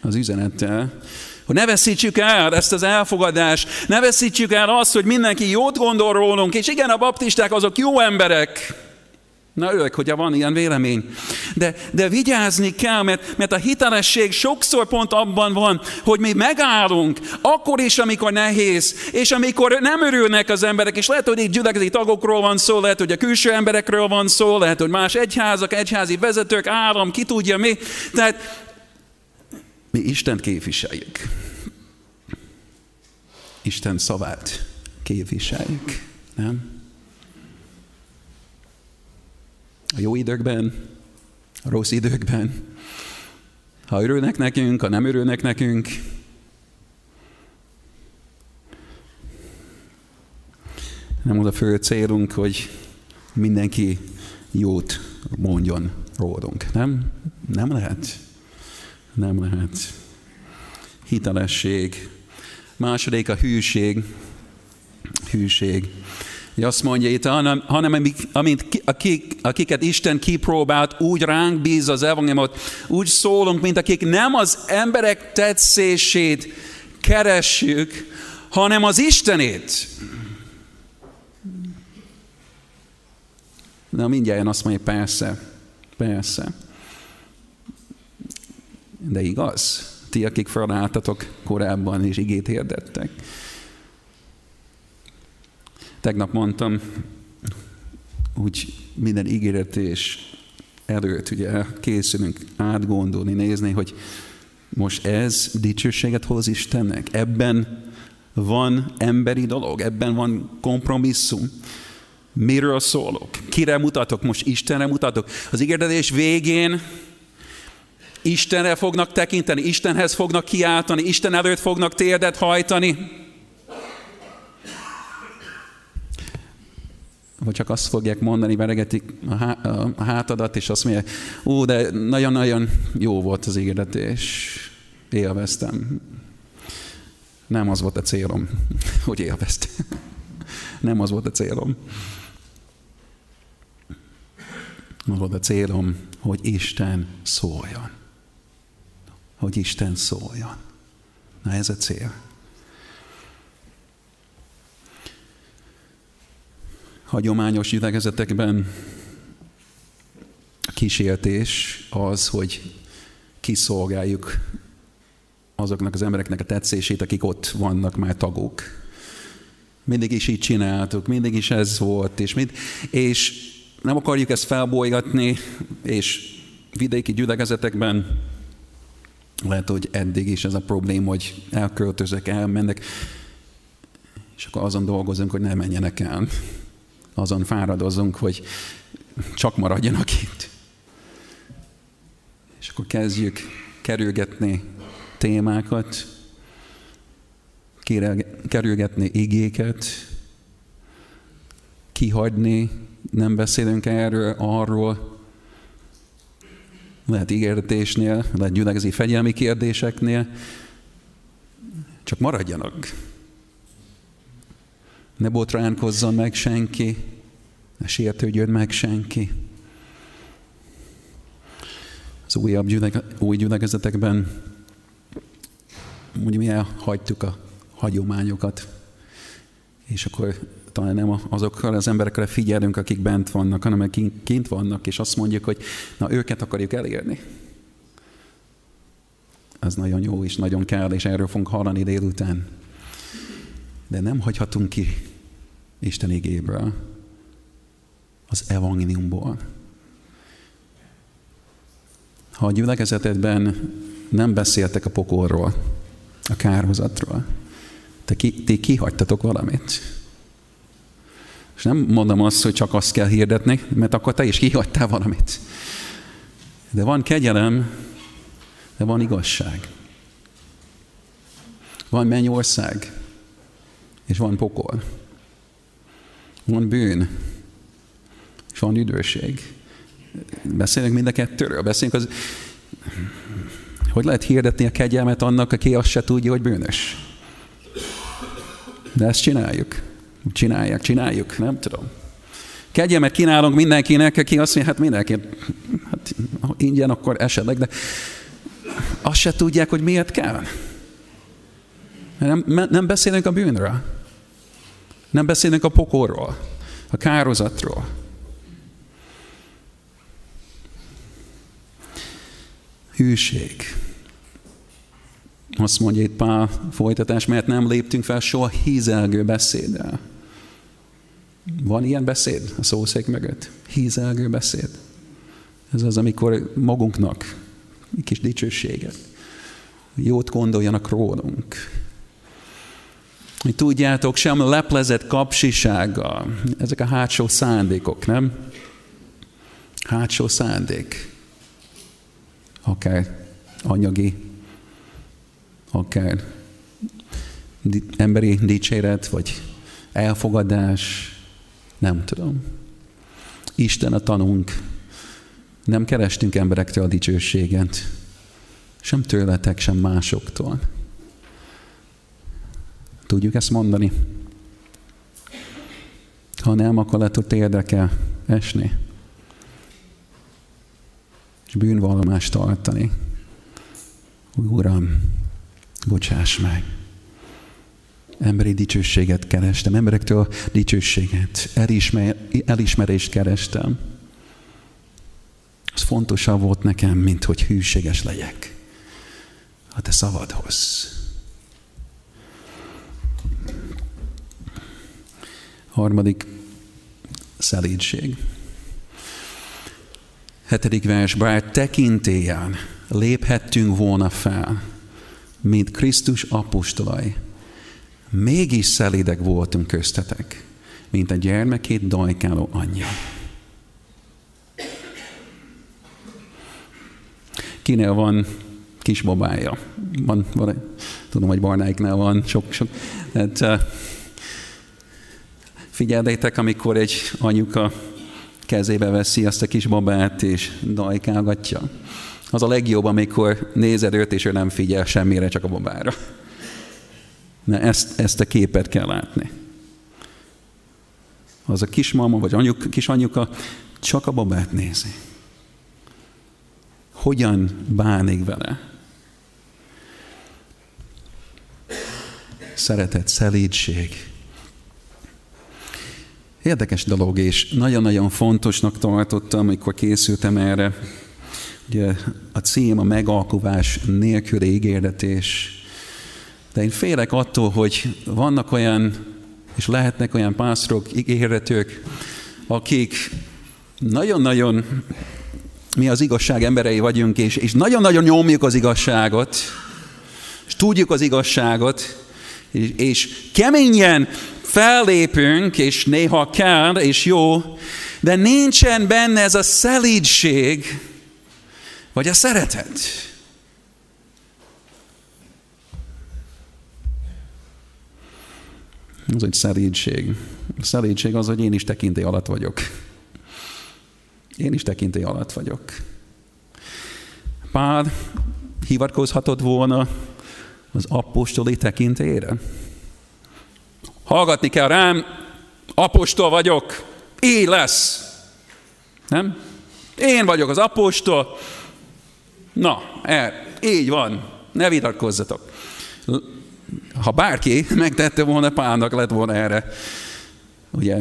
az üzenettel, hogy ne veszítsük el ezt az elfogadást, ne veszítsük el azt, hogy mindenki jót gondol rólunk, és igen, a baptisták azok jó emberek, Na ők, hogyha van ilyen vélemény. De, de vigyázni kell, mert, mert a hitelesség sokszor pont abban van, hogy mi megállunk, akkor is, amikor nehéz, és amikor nem örülnek az emberek, és lehet, hogy itt gyülekezeti tagokról van szó, lehet, hogy a külső emberekről van szó, lehet, hogy más egyházak, egyházi vezetők, állam, ki tudja mi. Tehát mi Isten képviseljük. Isten szavát képviseljük, nem? A jó időkben, a rossz időkben, ha örülnek nekünk, ha nem örülnek nekünk. Nem az a fő célunk, hogy mindenki jót mondjon rólunk. Nem? Nem lehet. Nem lehet. Hitelesség. Második a hűség. Hűség. Azt mondja itt, hanem, hanem amint akik, akiket Isten kipróbált, úgy ránk bíz az evangéliumot, úgy szólunk, mint akik nem az emberek tetszését keressük, hanem az Istenét. Na mindjárt azt mondja, persze, persze. De igaz? Ti, akik felálltatok korábban és igét hirdettek. Tegnap mondtam, úgy minden ígéretés előtt ugye készülünk átgondolni, nézni, hogy most ez dicsőséget hoz Istennek. Ebben van emberi dolog, ebben van kompromisszum. Miről szólok? Kire mutatok? Most Istenre mutatok. Az ígéretés végén Istenre fognak tekinteni, Istenhez fognak kiáltani, Isten előtt fognak térdet hajtani. Vagy csak azt fogják mondani, veregetik a hátadat, és azt mondják, ó, de nagyon-nagyon jó volt az ígéretés. Élveztem. Nem az volt a célom, hogy élveztem. Nem az volt a célom. Az volt a célom, hogy Isten szóljon hogy Isten szóljon. Na ez a cél. Hagyományos gyülekezetekben kísértés az, hogy kiszolgáljuk azoknak az embereknek a tetszését, akik ott vannak már tagok. Mindig is így csináltuk, mindig is ez volt, és, mind, és nem akarjuk ezt felbolygatni, és vidéki gyülekezetekben lehet, hogy eddig is ez a probléma, hogy elköltözök, elmennek, és akkor azon dolgozunk, hogy ne menjenek el. Azon fáradozunk, hogy csak maradjanak itt. És akkor kezdjük kerülgetni témákat, kerülgetni igéket, kihagyni, nem beszélünk erről, arról, lehet ígéretésnél, lehet gyülekezeti fegyelmi kérdéseknél, csak maradjanak. Ne botránkozzon meg senki, ne sértődjön meg senki. Az újabb gyüleke, új gyülekezetekben ugye mi elhagytuk a hagyományokat, és akkor talán nem azokkal az emberekre figyelünk, akik bent vannak, hanem akik kint vannak, és azt mondjuk, hogy na őket akarjuk elérni. Ez nagyon jó, és nagyon kell, és erről fogunk hallani délután. De nem hagyhatunk ki Isten igéből, az evangéliumból. Ha a gyülekezetedben nem beszéltek a pokolról, a kárhozatról, te ki, ti kihagytatok valamit. És nem mondom azt, hogy csak azt kell hirdetni, mert akkor te is kihagytál valamit. De van kegyelem, de van igazság. Van mennyország, és van pokol. Van bűn, és van üdvösség. Beszélünk mind a kettőről. Beszélünk az... Hogy lehet hirdetni a kegyelmet annak, aki azt se tudja, hogy bűnös? De ezt csináljuk. Csinálják, csináljuk, nem tudom. Kegyemet kínálunk mindenkinek, aki azt mondja, hát mindenki, hát ingyen akkor esetleg, de azt se tudják, hogy miért kell. Nem, nem beszélünk a bűnről. Nem beszélünk a pokorról, a kározatról. Hűség. Azt mondja itt Pál folytatás, mert nem léptünk fel soha hízelgő beszéddel. Van ilyen beszéd a szószék mögött? Hízelgő beszéd. Ez az, amikor magunknak egy kis dicsőséget, jót gondoljanak rólunk. Tudjátok, sem leplezett kapsisággal, ezek a hátsó szándékok, nem? Hátsó szándék. Akár anyagi, akár emberi dicséret, vagy elfogadás, nem tudom. Isten a tanunk. Nem kerestünk emberektől a dicsőséget. Sem tőletek, sem másoktól. Tudjuk ezt mondani? Ha nem, akkor lehet, hogy érdekel esni. És bűnvallomást tartani. Uram, bocsáss meg. Emberi dicsőséget kerestem, emberektől dicsőséget, elismer, elismerést kerestem. Ez fontosabb volt nekem, mint hogy hűséges legyek a te szavadhoz. Harmadik, szelídség. Hetedik vers, bár tekintélyen léphettünk volna fel, mint Krisztus apostolai, mégis szelidek voltunk köztetek, mint a gyermekét dajkáló anyja. Kinél van kisbabája? Van, van, tudom, hogy Barnáiknál van sok, sok. Hát, uh, figyeljétek, amikor egy anyuka kezébe veszi azt a kisbabát, és dajkálgatja. Az a legjobb, amikor nézed őt, és ő nem figyel semmire, csak a babára. Na ezt, ezt a képet kell látni. Az a kismama vagy anyuk, kis anyuka csak a babát nézi. Hogyan bánik vele? Szeretet, szelídség. Érdekes dolog, és nagyon-nagyon fontosnak tartottam, amikor készültem erre. Ugye a cím a megalkuvás nélküli ígérdetés. De én félek attól, hogy vannak olyan, és lehetnek olyan pásztorok, ígéretők, akik nagyon-nagyon mi az igazság emberei vagyunk, és, és nagyon-nagyon nyomjuk az igazságot, és tudjuk az igazságot, és, és keményen fellépünk, és néha kell, és jó, de nincsen benne ez a szelídség, vagy a szeretet. Az egy szelídség. A szelídség az, hogy én is tekintély alatt vagyok. Én is tekintély alatt vagyok. Pár hivatkozhatott volna az apostoli tekintélyre? Hallgatni kell rám, apostol vagyok, így lesz. Nem? Én vagyok az apostol. Na, er, így van, ne vitatkozzatok ha bárki megtette volna, Pálnak lett volna erre ugye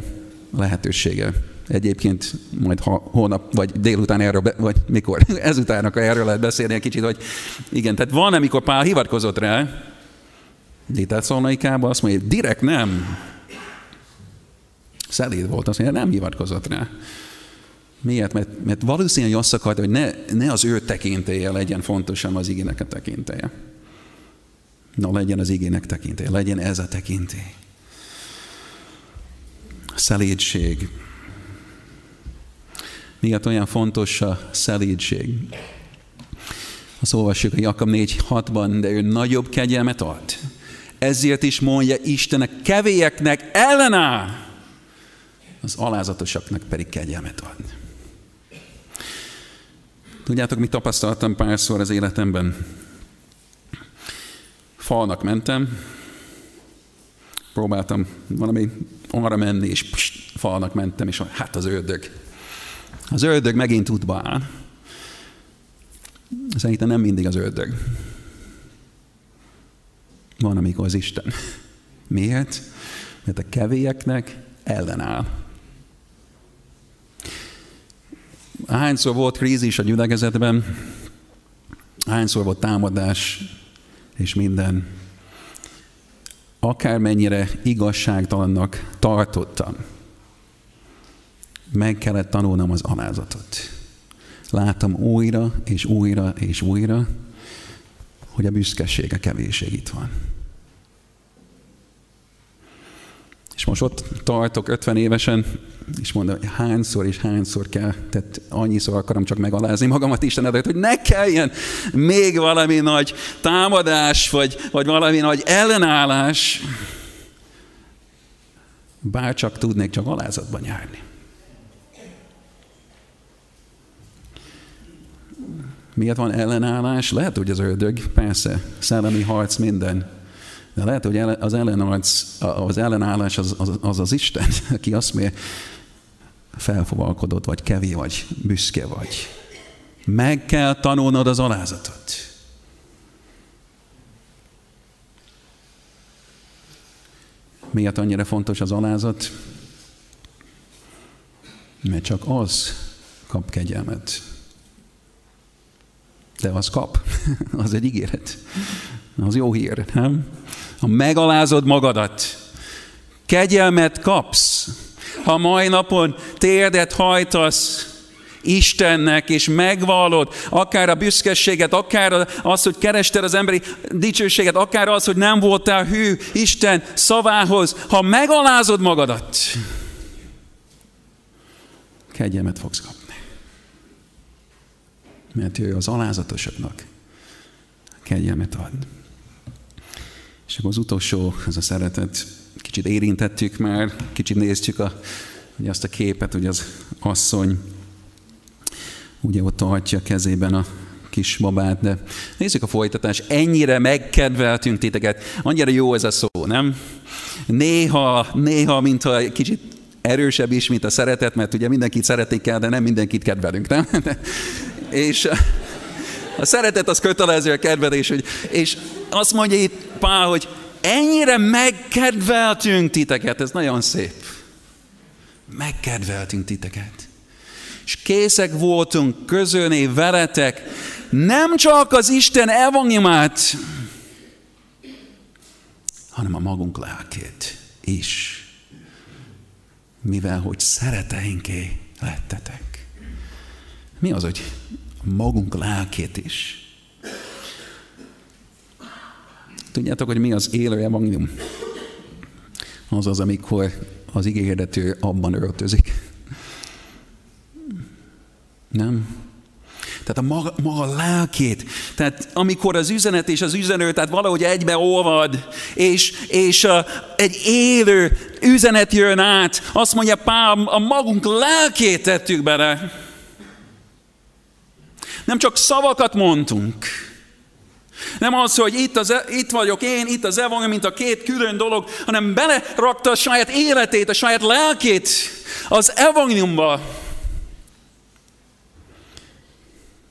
lehetősége. Egyébként majd ha holnap, vagy délután erről, be, vagy mikor, ezután akkor erről lehet beszélni egy kicsit, hogy igen, tehát van, amikor Pál hivatkozott rá, Lételt Szolnaikában azt mondja, direkt nem. Szelíd volt, azt mondja, nem hivatkozott rá. Miért? Mert, mert valószínűleg azt akarta, hogy ne, ne az ő tekintélye legyen fontosabb az igének a tekintélye. Na legyen az igének tekintély, legyen ez a tekintély. Szelédség. Miért olyan fontos a szelédség? Azt olvassuk a Jakab 4.6-ban, de ő nagyobb kegyelmet ad. Ezért is mondja Istenek kevélyeknek ellenáll, az alázatosaknak pedig kegyelmet ad. Tudjátok, mit tapasztaltam párszor az életemben? falnak mentem, próbáltam valami arra menni, és pst, falnak mentem, és hát az ördög. Az ördög megint útba áll. Szerintem nem mindig az ördög. Van, amikor az Isten. Miért? Mert a kevélyeknek ellenáll. Hányszor volt krízis a gyülekezetben, hányszor volt támadás, és minden. Akármennyire igazságtalannak tartottam, meg kellett tanulnom az alázatot. Láttam újra és újra és újra, hogy a büszkeség, a kevésség itt van. És most ott tartok 50 évesen, és mondom, hogy hányszor és hányszor kell, tehát annyiszor akarom csak megalázni magamat Isten előtt, hogy ne kelljen még valami nagy támadás, vagy, vagy valami nagy ellenállás, bár csak tudnék csak alázatban járni. Miért van ellenállás? Lehet, hogy az ördög, persze, szellemi harc minden. De lehet, hogy az ellenarc, az ellenállás az az, az, az Isten, aki azt mér, felfogalkodott, vagy kevé vagy, büszke vagy. Meg kell tanulnod az alázatot. Miért annyira fontos az alázat? Mert csak az kap kegyelmet. De az kap. az egy ígéret. Az jó hír, nem? Ha megalázod magadat, kegyelmet kapsz. Ha mai napon térdet hajtasz, Istennek, és megvallod, akár a büszkeséget, akár az, hogy kerested az emberi dicsőséget, akár az, hogy nem voltál hű Isten szavához, ha megalázod magadat, kegyelmet fogsz kapni. Mert ő az alázatosoknak kegyelmet ad. És akkor az utolsó, ez a szeretet, kicsit érintettük már, kicsit néztük a, ugye azt a képet, hogy az asszony ugye ott tartja kezében a kis babát, de nézzük a folytatás. Ennyire megkedveltünk titeket, annyira jó ez a szó, nem? Néha, néha, mintha kicsit erősebb is, mint a szeretet, mert ugye mindenkit szeretni kell, de nem mindenkit kedvelünk, nem? De, és a szeretet az kötelező a kedvelés, hogy, és azt mondja itt Pál, hogy ennyire megkedveltünk titeket, ez nagyon szép. Megkedveltünk titeket. És készek voltunk közölni veletek nem csak az Isten evangéliumát, hanem a magunk lelkét is. Mivel, hogy szereteinké lettetek. Mi az, hogy magunk lelkét is? Tudjátok, hogy mi az élő evangélium? Az az, amikor az ígérető abban öltözik. Nem? Tehát a maga, maga lelkét. Tehát amikor az üzenet és az üzenő, tehát valahogy egybe olvad, és, és uh, egy élő üzenet jön át, azt mondja Pál, a magunk lelkét tettük bele. Nem csak szavakat mondtunk, nem az, hogy itt, az, e- itt vagyok én, itt az evangélium, mint a két külön dolog, hanem belerakta a saját életét, a saját lelkét az evangéliumba.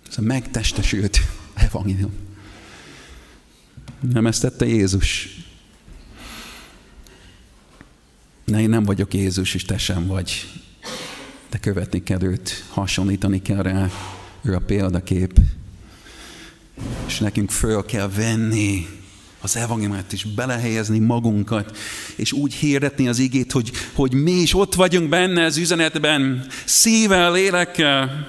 Ez a megtestesült evangélium. Nem ezt tette Jézus. Ne, én nem vagyok Jézus, és te sem vagy. De követni kell őt, hasonlítani kell rá. Ő a példakép és nekünk föl kell venni az evangéliumát is belehelyezni magunkat, és úgy hirdetni az igét, hogy, hogy mi is ott vagyunk benne az üzenetben, szívvel, lélekkel.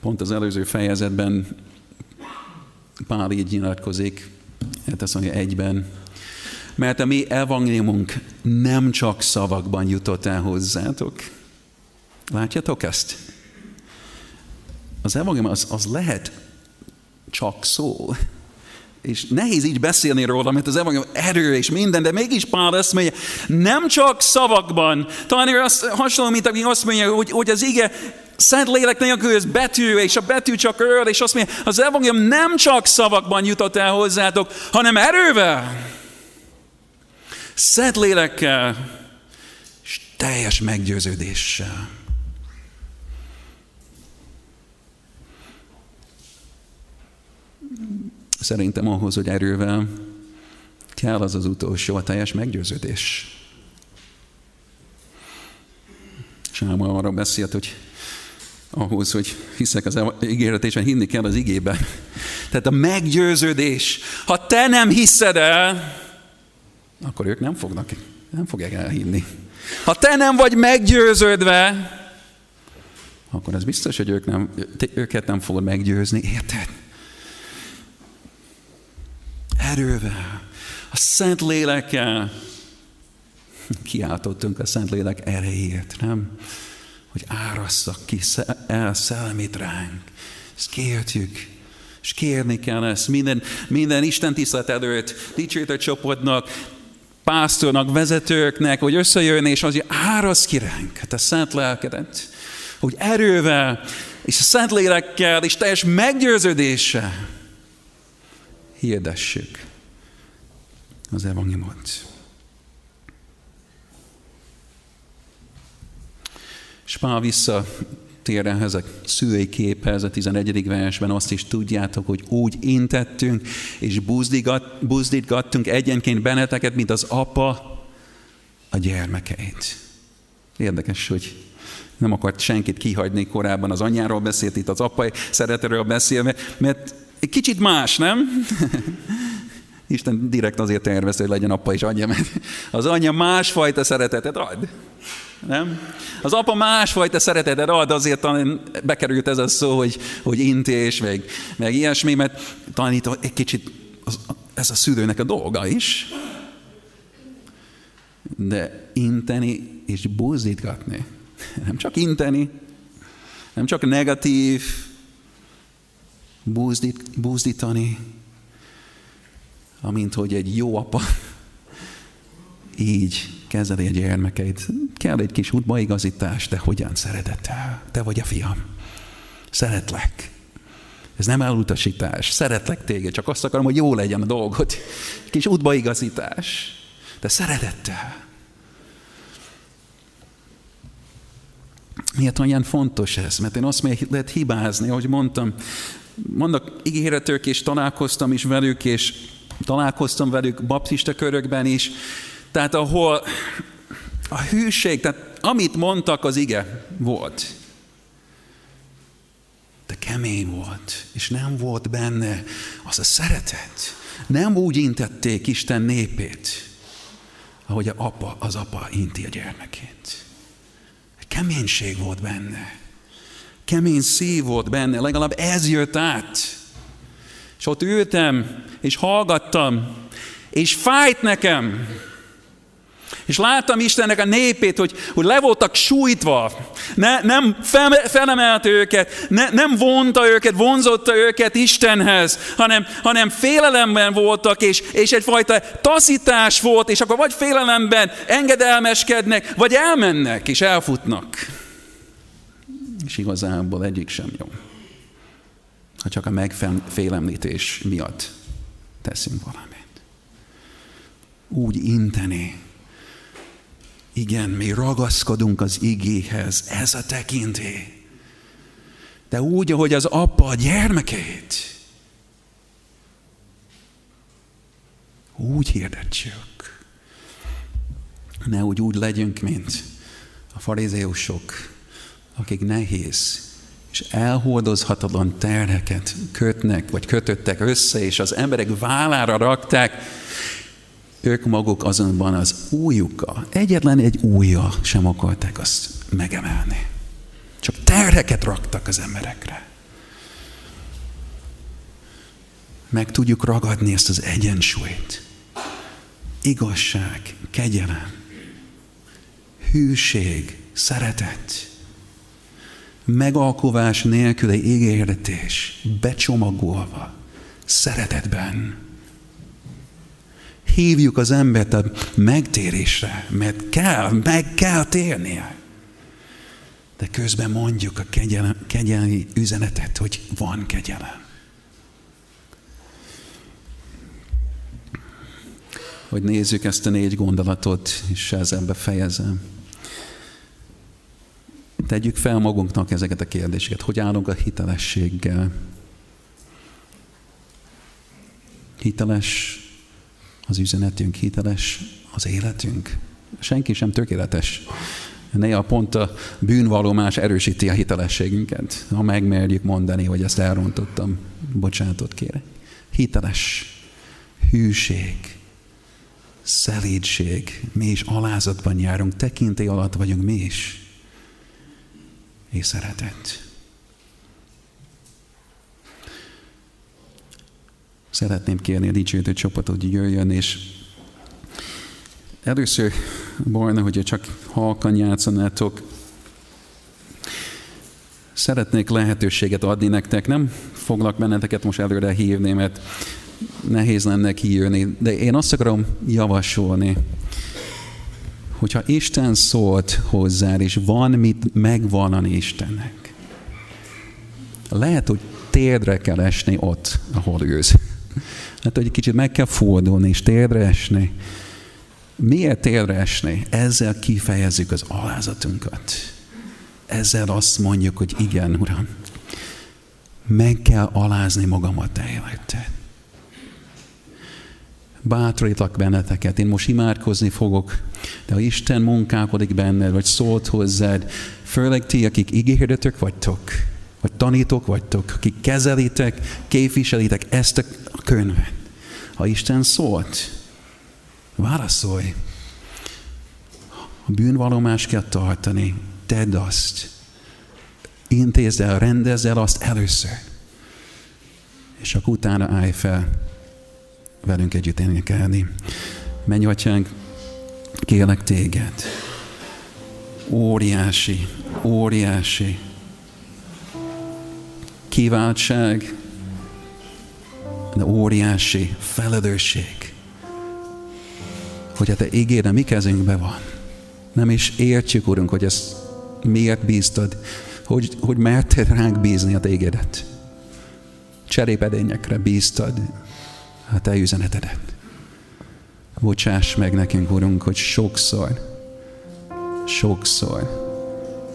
Pont az előző fejezetben Pál így nyilatkozik, hát azt mondja egyben, mert a mi evangéliumunk nem csak szavakban jutott el hozzátok, Látjátok ezt? Az evangélium az, az lehet csak szó. És nehéz így beszélni róla, mert az evangélium erő és minden, de mégis Pál azt mondja, nem csak szavakban. Talán ő azt hasonló, mint aki azt mondja, hogy, hogy az ige Szent lélek nélkül ez betű, és a betű csak öl, és azt mondja, az evangélium nem csak szavakban jutott el hozzátok, hanem erővel. Szent lélekkel, és teljes meggyőződéssel. Szerintem ahhoz, hogy erővel kell az az utolsó, a teljes meggyőződés. Sáma arra beszélt, hogy ahhoz, hogy hiszek az ígéretésben, hinni kell az igében. Tehát a meggyőződés, ha te nem hiszed el, akkor ők nem fognak, nem fogják elhinni. Ha te nem vagy meggyőződve, akkor ez biztos, hogy ők nem, őket nem fogod meggyőzni, érted? Erővel, a Szent Lélekkel kiáltottunk a Szent Lélek erejét, nem? Hogy árasszak ki el szellemét ránk. Ezt kértjük. És kérni kell ezt minden, minden Isten tisztelet előtt, dicsőítő csoportnak, pásztornak, vezetőknek, hogy összejön, és az, hogy árasz ki ránk hát a szent lelkedet, hogy erővel, és a szent lélekkel, és teljes meggyőződéssel hirdessük az evangéliumot. És Pál visszatér ehhez a szülői képhez, a 11. versben azt is tudjátok, hogy úgy intettünk, és buzdítgattunk egyenként benneteket, mint az apa a gyermekeit. Érdekes, hogy nem akart senkit kihagyni korábban, az anyjáról beszélt, itt az apai szeretetről beszél, mert egy kicsit más, nem? Isten direkt azért tervezte, hogy legyen apa és anyja, mert az anyja másfajta szeretetet ad. Nem? Az apa másfajta szeretetet ad, azért talán bekerült ez a szó, hogy, hogy intés, meg, meg ilyesmi, mert talán itt egy kicsit az, ez a szülőnek a dolga is. De inteni és buzdítgatni. Nem csak inteni, nem csak negatív, buzdít, buzdítani, amint hogy egy jó apa így kezeli a gyermekeit. Kell egy kis útbaigazítás, de hogyan szeretettel? Te vagy a fiam. Szeretlek. Ez nem elutasítás. Szeretlek téged, csak azt akarom, hogy jó legyen a dolgot. Kis útbaigazítás. De szeretettel. Miért olyan fontos ez? Mert én azt még lehet hibázni, ahogy mondtam, mondok ígéretők, és találkoztam is velük, és találkoztam velük baptista körökben is, tehát ahol a hűség, tehát amit mondtak, az ige volt. De kemény volt, és nem volt benne az a szeretet. Nem úgy intették Isten népét, ahogy a apa, az apa inti a gyermekét. Keménység volt benne. Kemény szív volt benne, legalább ez jött át. És ott ültem, és hallgattam, és fájt nekem, és láttam Istennek a népét, hogy, hogy le voltak sújtva. Ne, nem fel, felemelte őket, ne, nem vonta őket, vonzotta őket Istenhez, hanem, hanem félelemben voltak, és, és egyfajta taszítás volt, és akkor vagy félelemben engedelmeskednek, vagy elmennek, és elfutnak. És igazából egyik sem jó. Ha csak a megfélemlítés miatt teszünk valamit. Úgy inteni, igen, mi ragaszkodunk az igéhez, ez a tekinté. De úgy, ahogy az apa a gyermekét. Úgy hirdetsük. Ne úgy, legyünk, mint a farizéusok, akik nehéz és elhordozhatatlan terheket kötnek, vagy kötöttek össze, és az emberek vállára rakták, ők maguk azonban az újukkal, egyetlen egy újja sem akarták azt megemelni. Csak terheket raktak az emberekre. Meg tudjuk ragadni ezt az egyensúlyt. Igazság, kegyelem, hűség, szeretet, megalkovás nélküli ígéretés, becsomagolva, szeretetben hívjuk az embert a megtérésre, mert kell, meg kell térnie. de közben mondjuk a kegyelem, kegyelmi üzenetet, hogy van kegyelem. Hogy nézzük ezt a négy gondolatot, és ezzel befejezem. Tegyük fel magunknak ezeket a kérdéseket. Hogy állunk a hitelességgel? Hiteles az üzenetünk, hiteles az életünk. Senki sem tökéletes. Néha pont a bűnvalomás erősíti a hitelességünket. Ha megmerjük mondani, hogy ezt elrontottam, bocsánatot kérek. Hiteles, hűség, szelídség, mi is alázatban járunk, tekintély alatt vagyunk mi is. És szeretet. Szeretném kérni a dicsőítő csapatot, hogy jöjjön, és először volna, hogyha csak halkan játszanátok. Szeretnék lehetőséget adni nektek, nem foglak benneteket most előre hívni, mert nehéz lenne kijönni, de én azt akarom javasolni, hogyha Isten szólt hozzá, és van mit megvallani Istennek, lehet, hogy térdre kell esni ott, ahol ősz. Hát, hogy kicsit meg kell fordulni, és térdre esni. Miért térdre esni? Ezzel kifejezzük az alázatunkat. Ezzel azt mondjuk, hogy igen, Uram, meg kell alázni magamat te életed. Benneteket, én most imádkozni fogok, de ha Isten munkálkodik benned, vagy szólt hozzád, főleg ti, akik ígérdetök vagytok, vagy tanítók vagytok, akik kezelitek, képviselitek ezt a könyvet. Ha Isten szólt, válaszolj. A bűnvallomást kell tartani, tedd azt. Intézd el, rendezd el azt először. És akkor utána állj fel velünk együtt énekelni. Menj, atyánk, kérlek téged. Óriási, óriási kiváltság, de óriási felelősség, hogy a te ígéd a mi kezünkben van. Nem is értjük, Urunk, hogy ezt miért bíztad, hogy, hogy merted ránk bízni a téged. Cserépedényekre bíztad a te üzenetedet. Bocsáss meg nekünk, Urunk, hogy sokszor, sokszor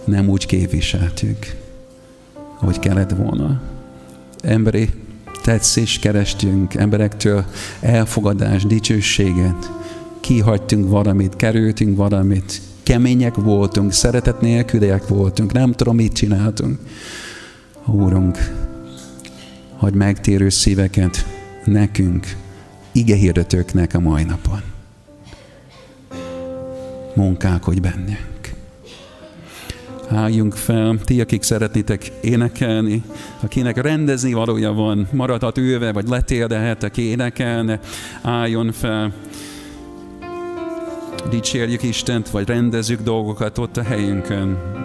nem úgy képviseltük, ahogy kellett volna. Emberi tetszés kerestünk, emberektől elfogadás, dicsőséget, kihagytunk valamit, kerültünk valamit, kemények voltunk, szeretet nélküliek voltunk, nem tudom, mit csináltunk. Úrunk, hogy megtérő szíveket nekünk, igehirdetőknek a mai napon. Munkálkodj bennünk álljunk fel, ti, akik szeretnétek énekelni, akinek rendezni valója van, maradhat ülve, vagy letérdehet, énekelne, álljon fel. Dicsérjük Istent, vagy rendezzük dolgokat ott a helyünkön.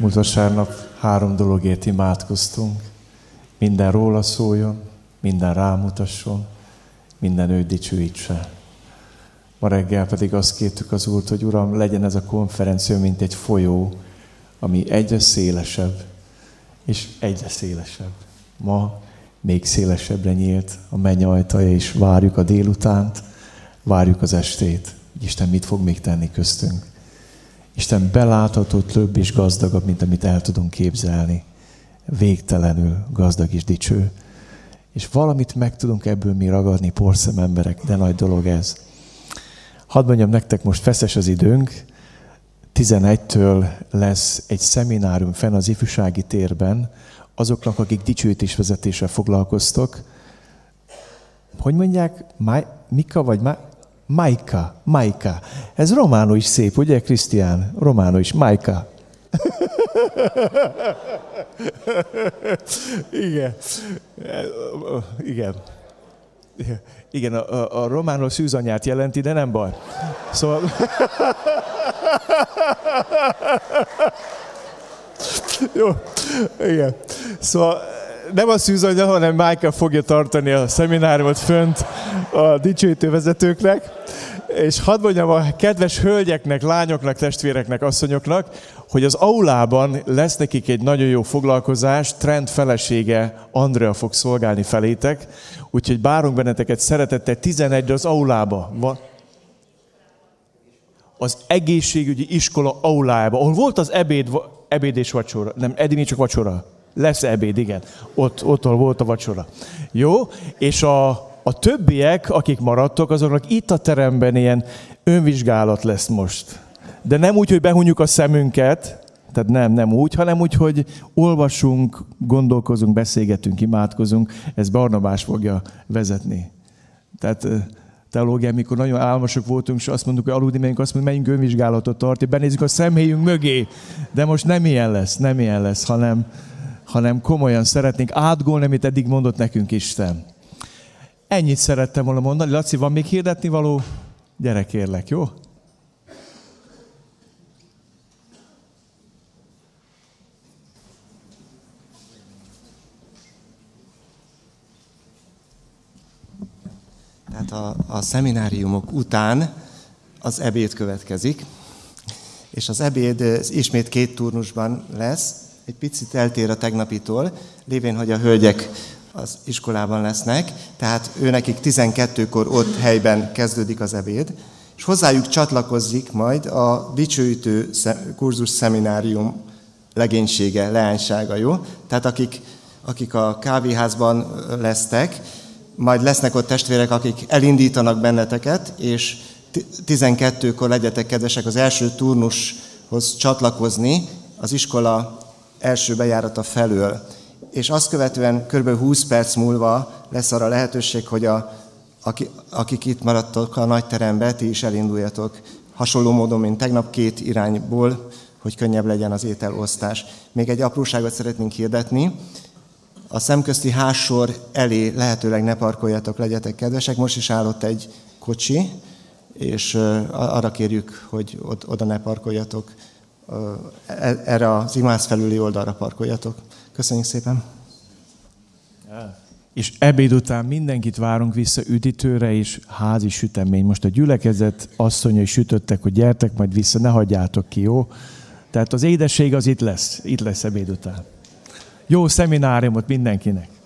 Múlt vasárnap három dologért imádkoztunk. Minden róla szóljon, minden rámutasson, minden őt dicsőítse. Ma reggel pedig azt kértük az Úrt, hogy Uram, legyen ez a konferencia, mint egy folyó, ami egyre szélesebb, és egyre szélesebb. Ma még szélesebbre nyílt a menny ajtaja, és várjuk a délutánt, várjuk az estét, Isten mit fog még tenni köztünk. Isten belátható több és gazdagabb, mint amit el tudunk képzelni. Végtelenül gazdag és dicső. És valamit meg tudunk ebből mi ragadni, porszem emberek, de nagy dolog ez. Hadd mondjam nektek, most feszes az időnk. 11-től lesz egy szeminárium fenn az ifjúsági térben, azoknak, akik dicsőítésvezetéssel foglalkoztok. Hogy mondják? Mai- Mika vagy Ma- Majka? Majka. Ez románul is szép, ugye, Krisztián? Románul is. Majka. Igen. Igen. Igen, a, a, a románul szűzanyát jelenti, de nem baj. Szóval... Jó, igen. Szóval nem a szűzanya, hanem Michael fogja tartani a szemináriumot fönt a dicsőítő vezetőknek. És hadd mondjam a kedves hölgyeknek, lányoknak, testvéreknek, asszonyoknak, hogy az aulában lesz nekik egy nagyon jó foglalkozás, Trend felesége Andrea fog szolgálni felétek, úgyhogy bárunk benneteket szeretettel 11 az aulába. Van, az egészségügyi iskola aulájába, ahol volt az ebéd, ebéd és vacsora. Nem, eddig csak vacsora. Lesz ebéd, igen. Ott, ott ahol volt a vacsora. Jó? És a, a többiek, akik maradtok, azoknak itt a teremben ilyen önvizsgálat lesz most. De nem úgy, hogy behunjuk a szemünket, tehát nem, nem úgy, hanem úgy, hogy olvasunk, gondolkozunk, beszélgetünk, imádkozunk. Ez Barnabás fogja vezetni. Tehát teológián, mikor nagyon álmosok voltunk, és azt mondtuk, hogy aludni megyünk, azt mondjuk, megyünk önvizsgálatot tartani, benézzük a szemhéjünk mögé. De most nem ilyen lesz, nem ilyen lesz, hanem, hanem komolyan szeretnénk átgolni, amit eddig mondott nekünk Isten. Ennyit szerettem volna mondani. Laci, van még hirdetni való? Gyere kérlek, jó? Tehát a, a szemináriumok után az ebéd következik, és az ebéd ismét két turnusban lesz, egy picit eltér a tegnapitól, lévén, hogy a hölgyek az iskolában lesznek, tehát ő nekik 12-kor ott helyben kezdődik az ebéd, és hozzájuk csatlakozik majd a dicsőítő kurzus szeminárium legénysége, leánysága, jó? Tehát akik, akik a kávéházban lesztek, majd lesznek ott testvérek, akik elindítanak benneteket, és ti- 12-kor legyetek kedvesek az első turnushoz csatlakozni az iskola első bejárata felől. És azt követően kb. 20 perc múlva lesz arra lehetőség, hogy a, aki, akik itt maradtok a nagy terembe, ti is elinduljatok hasonló módon, mint tegnap két irányból, hogy könnyebb legyen az ételosztás. Még egy apróságot szeretnénk hirdetni. A szemközti házsor elé lehetőleg ne parkoljatok, legyetek kedvesek. Most is állott egy kocsi, és arra kérjük, hogy od- oda ne parkoljatok. E- Erre az imász felüli oldalra parkoljatok. Köszönjük szépen! És ebéd után mindenkit várunk vissza üdítőre és házi sütemény. Most a gyülekezet asszonyai sütöttek, hogy gyertek majd vissza, ne hagyjátok ki, jó? Tehát az édesség az itt lesz, itt lesz ebéd után. Jó szemináriumot mindenkinek!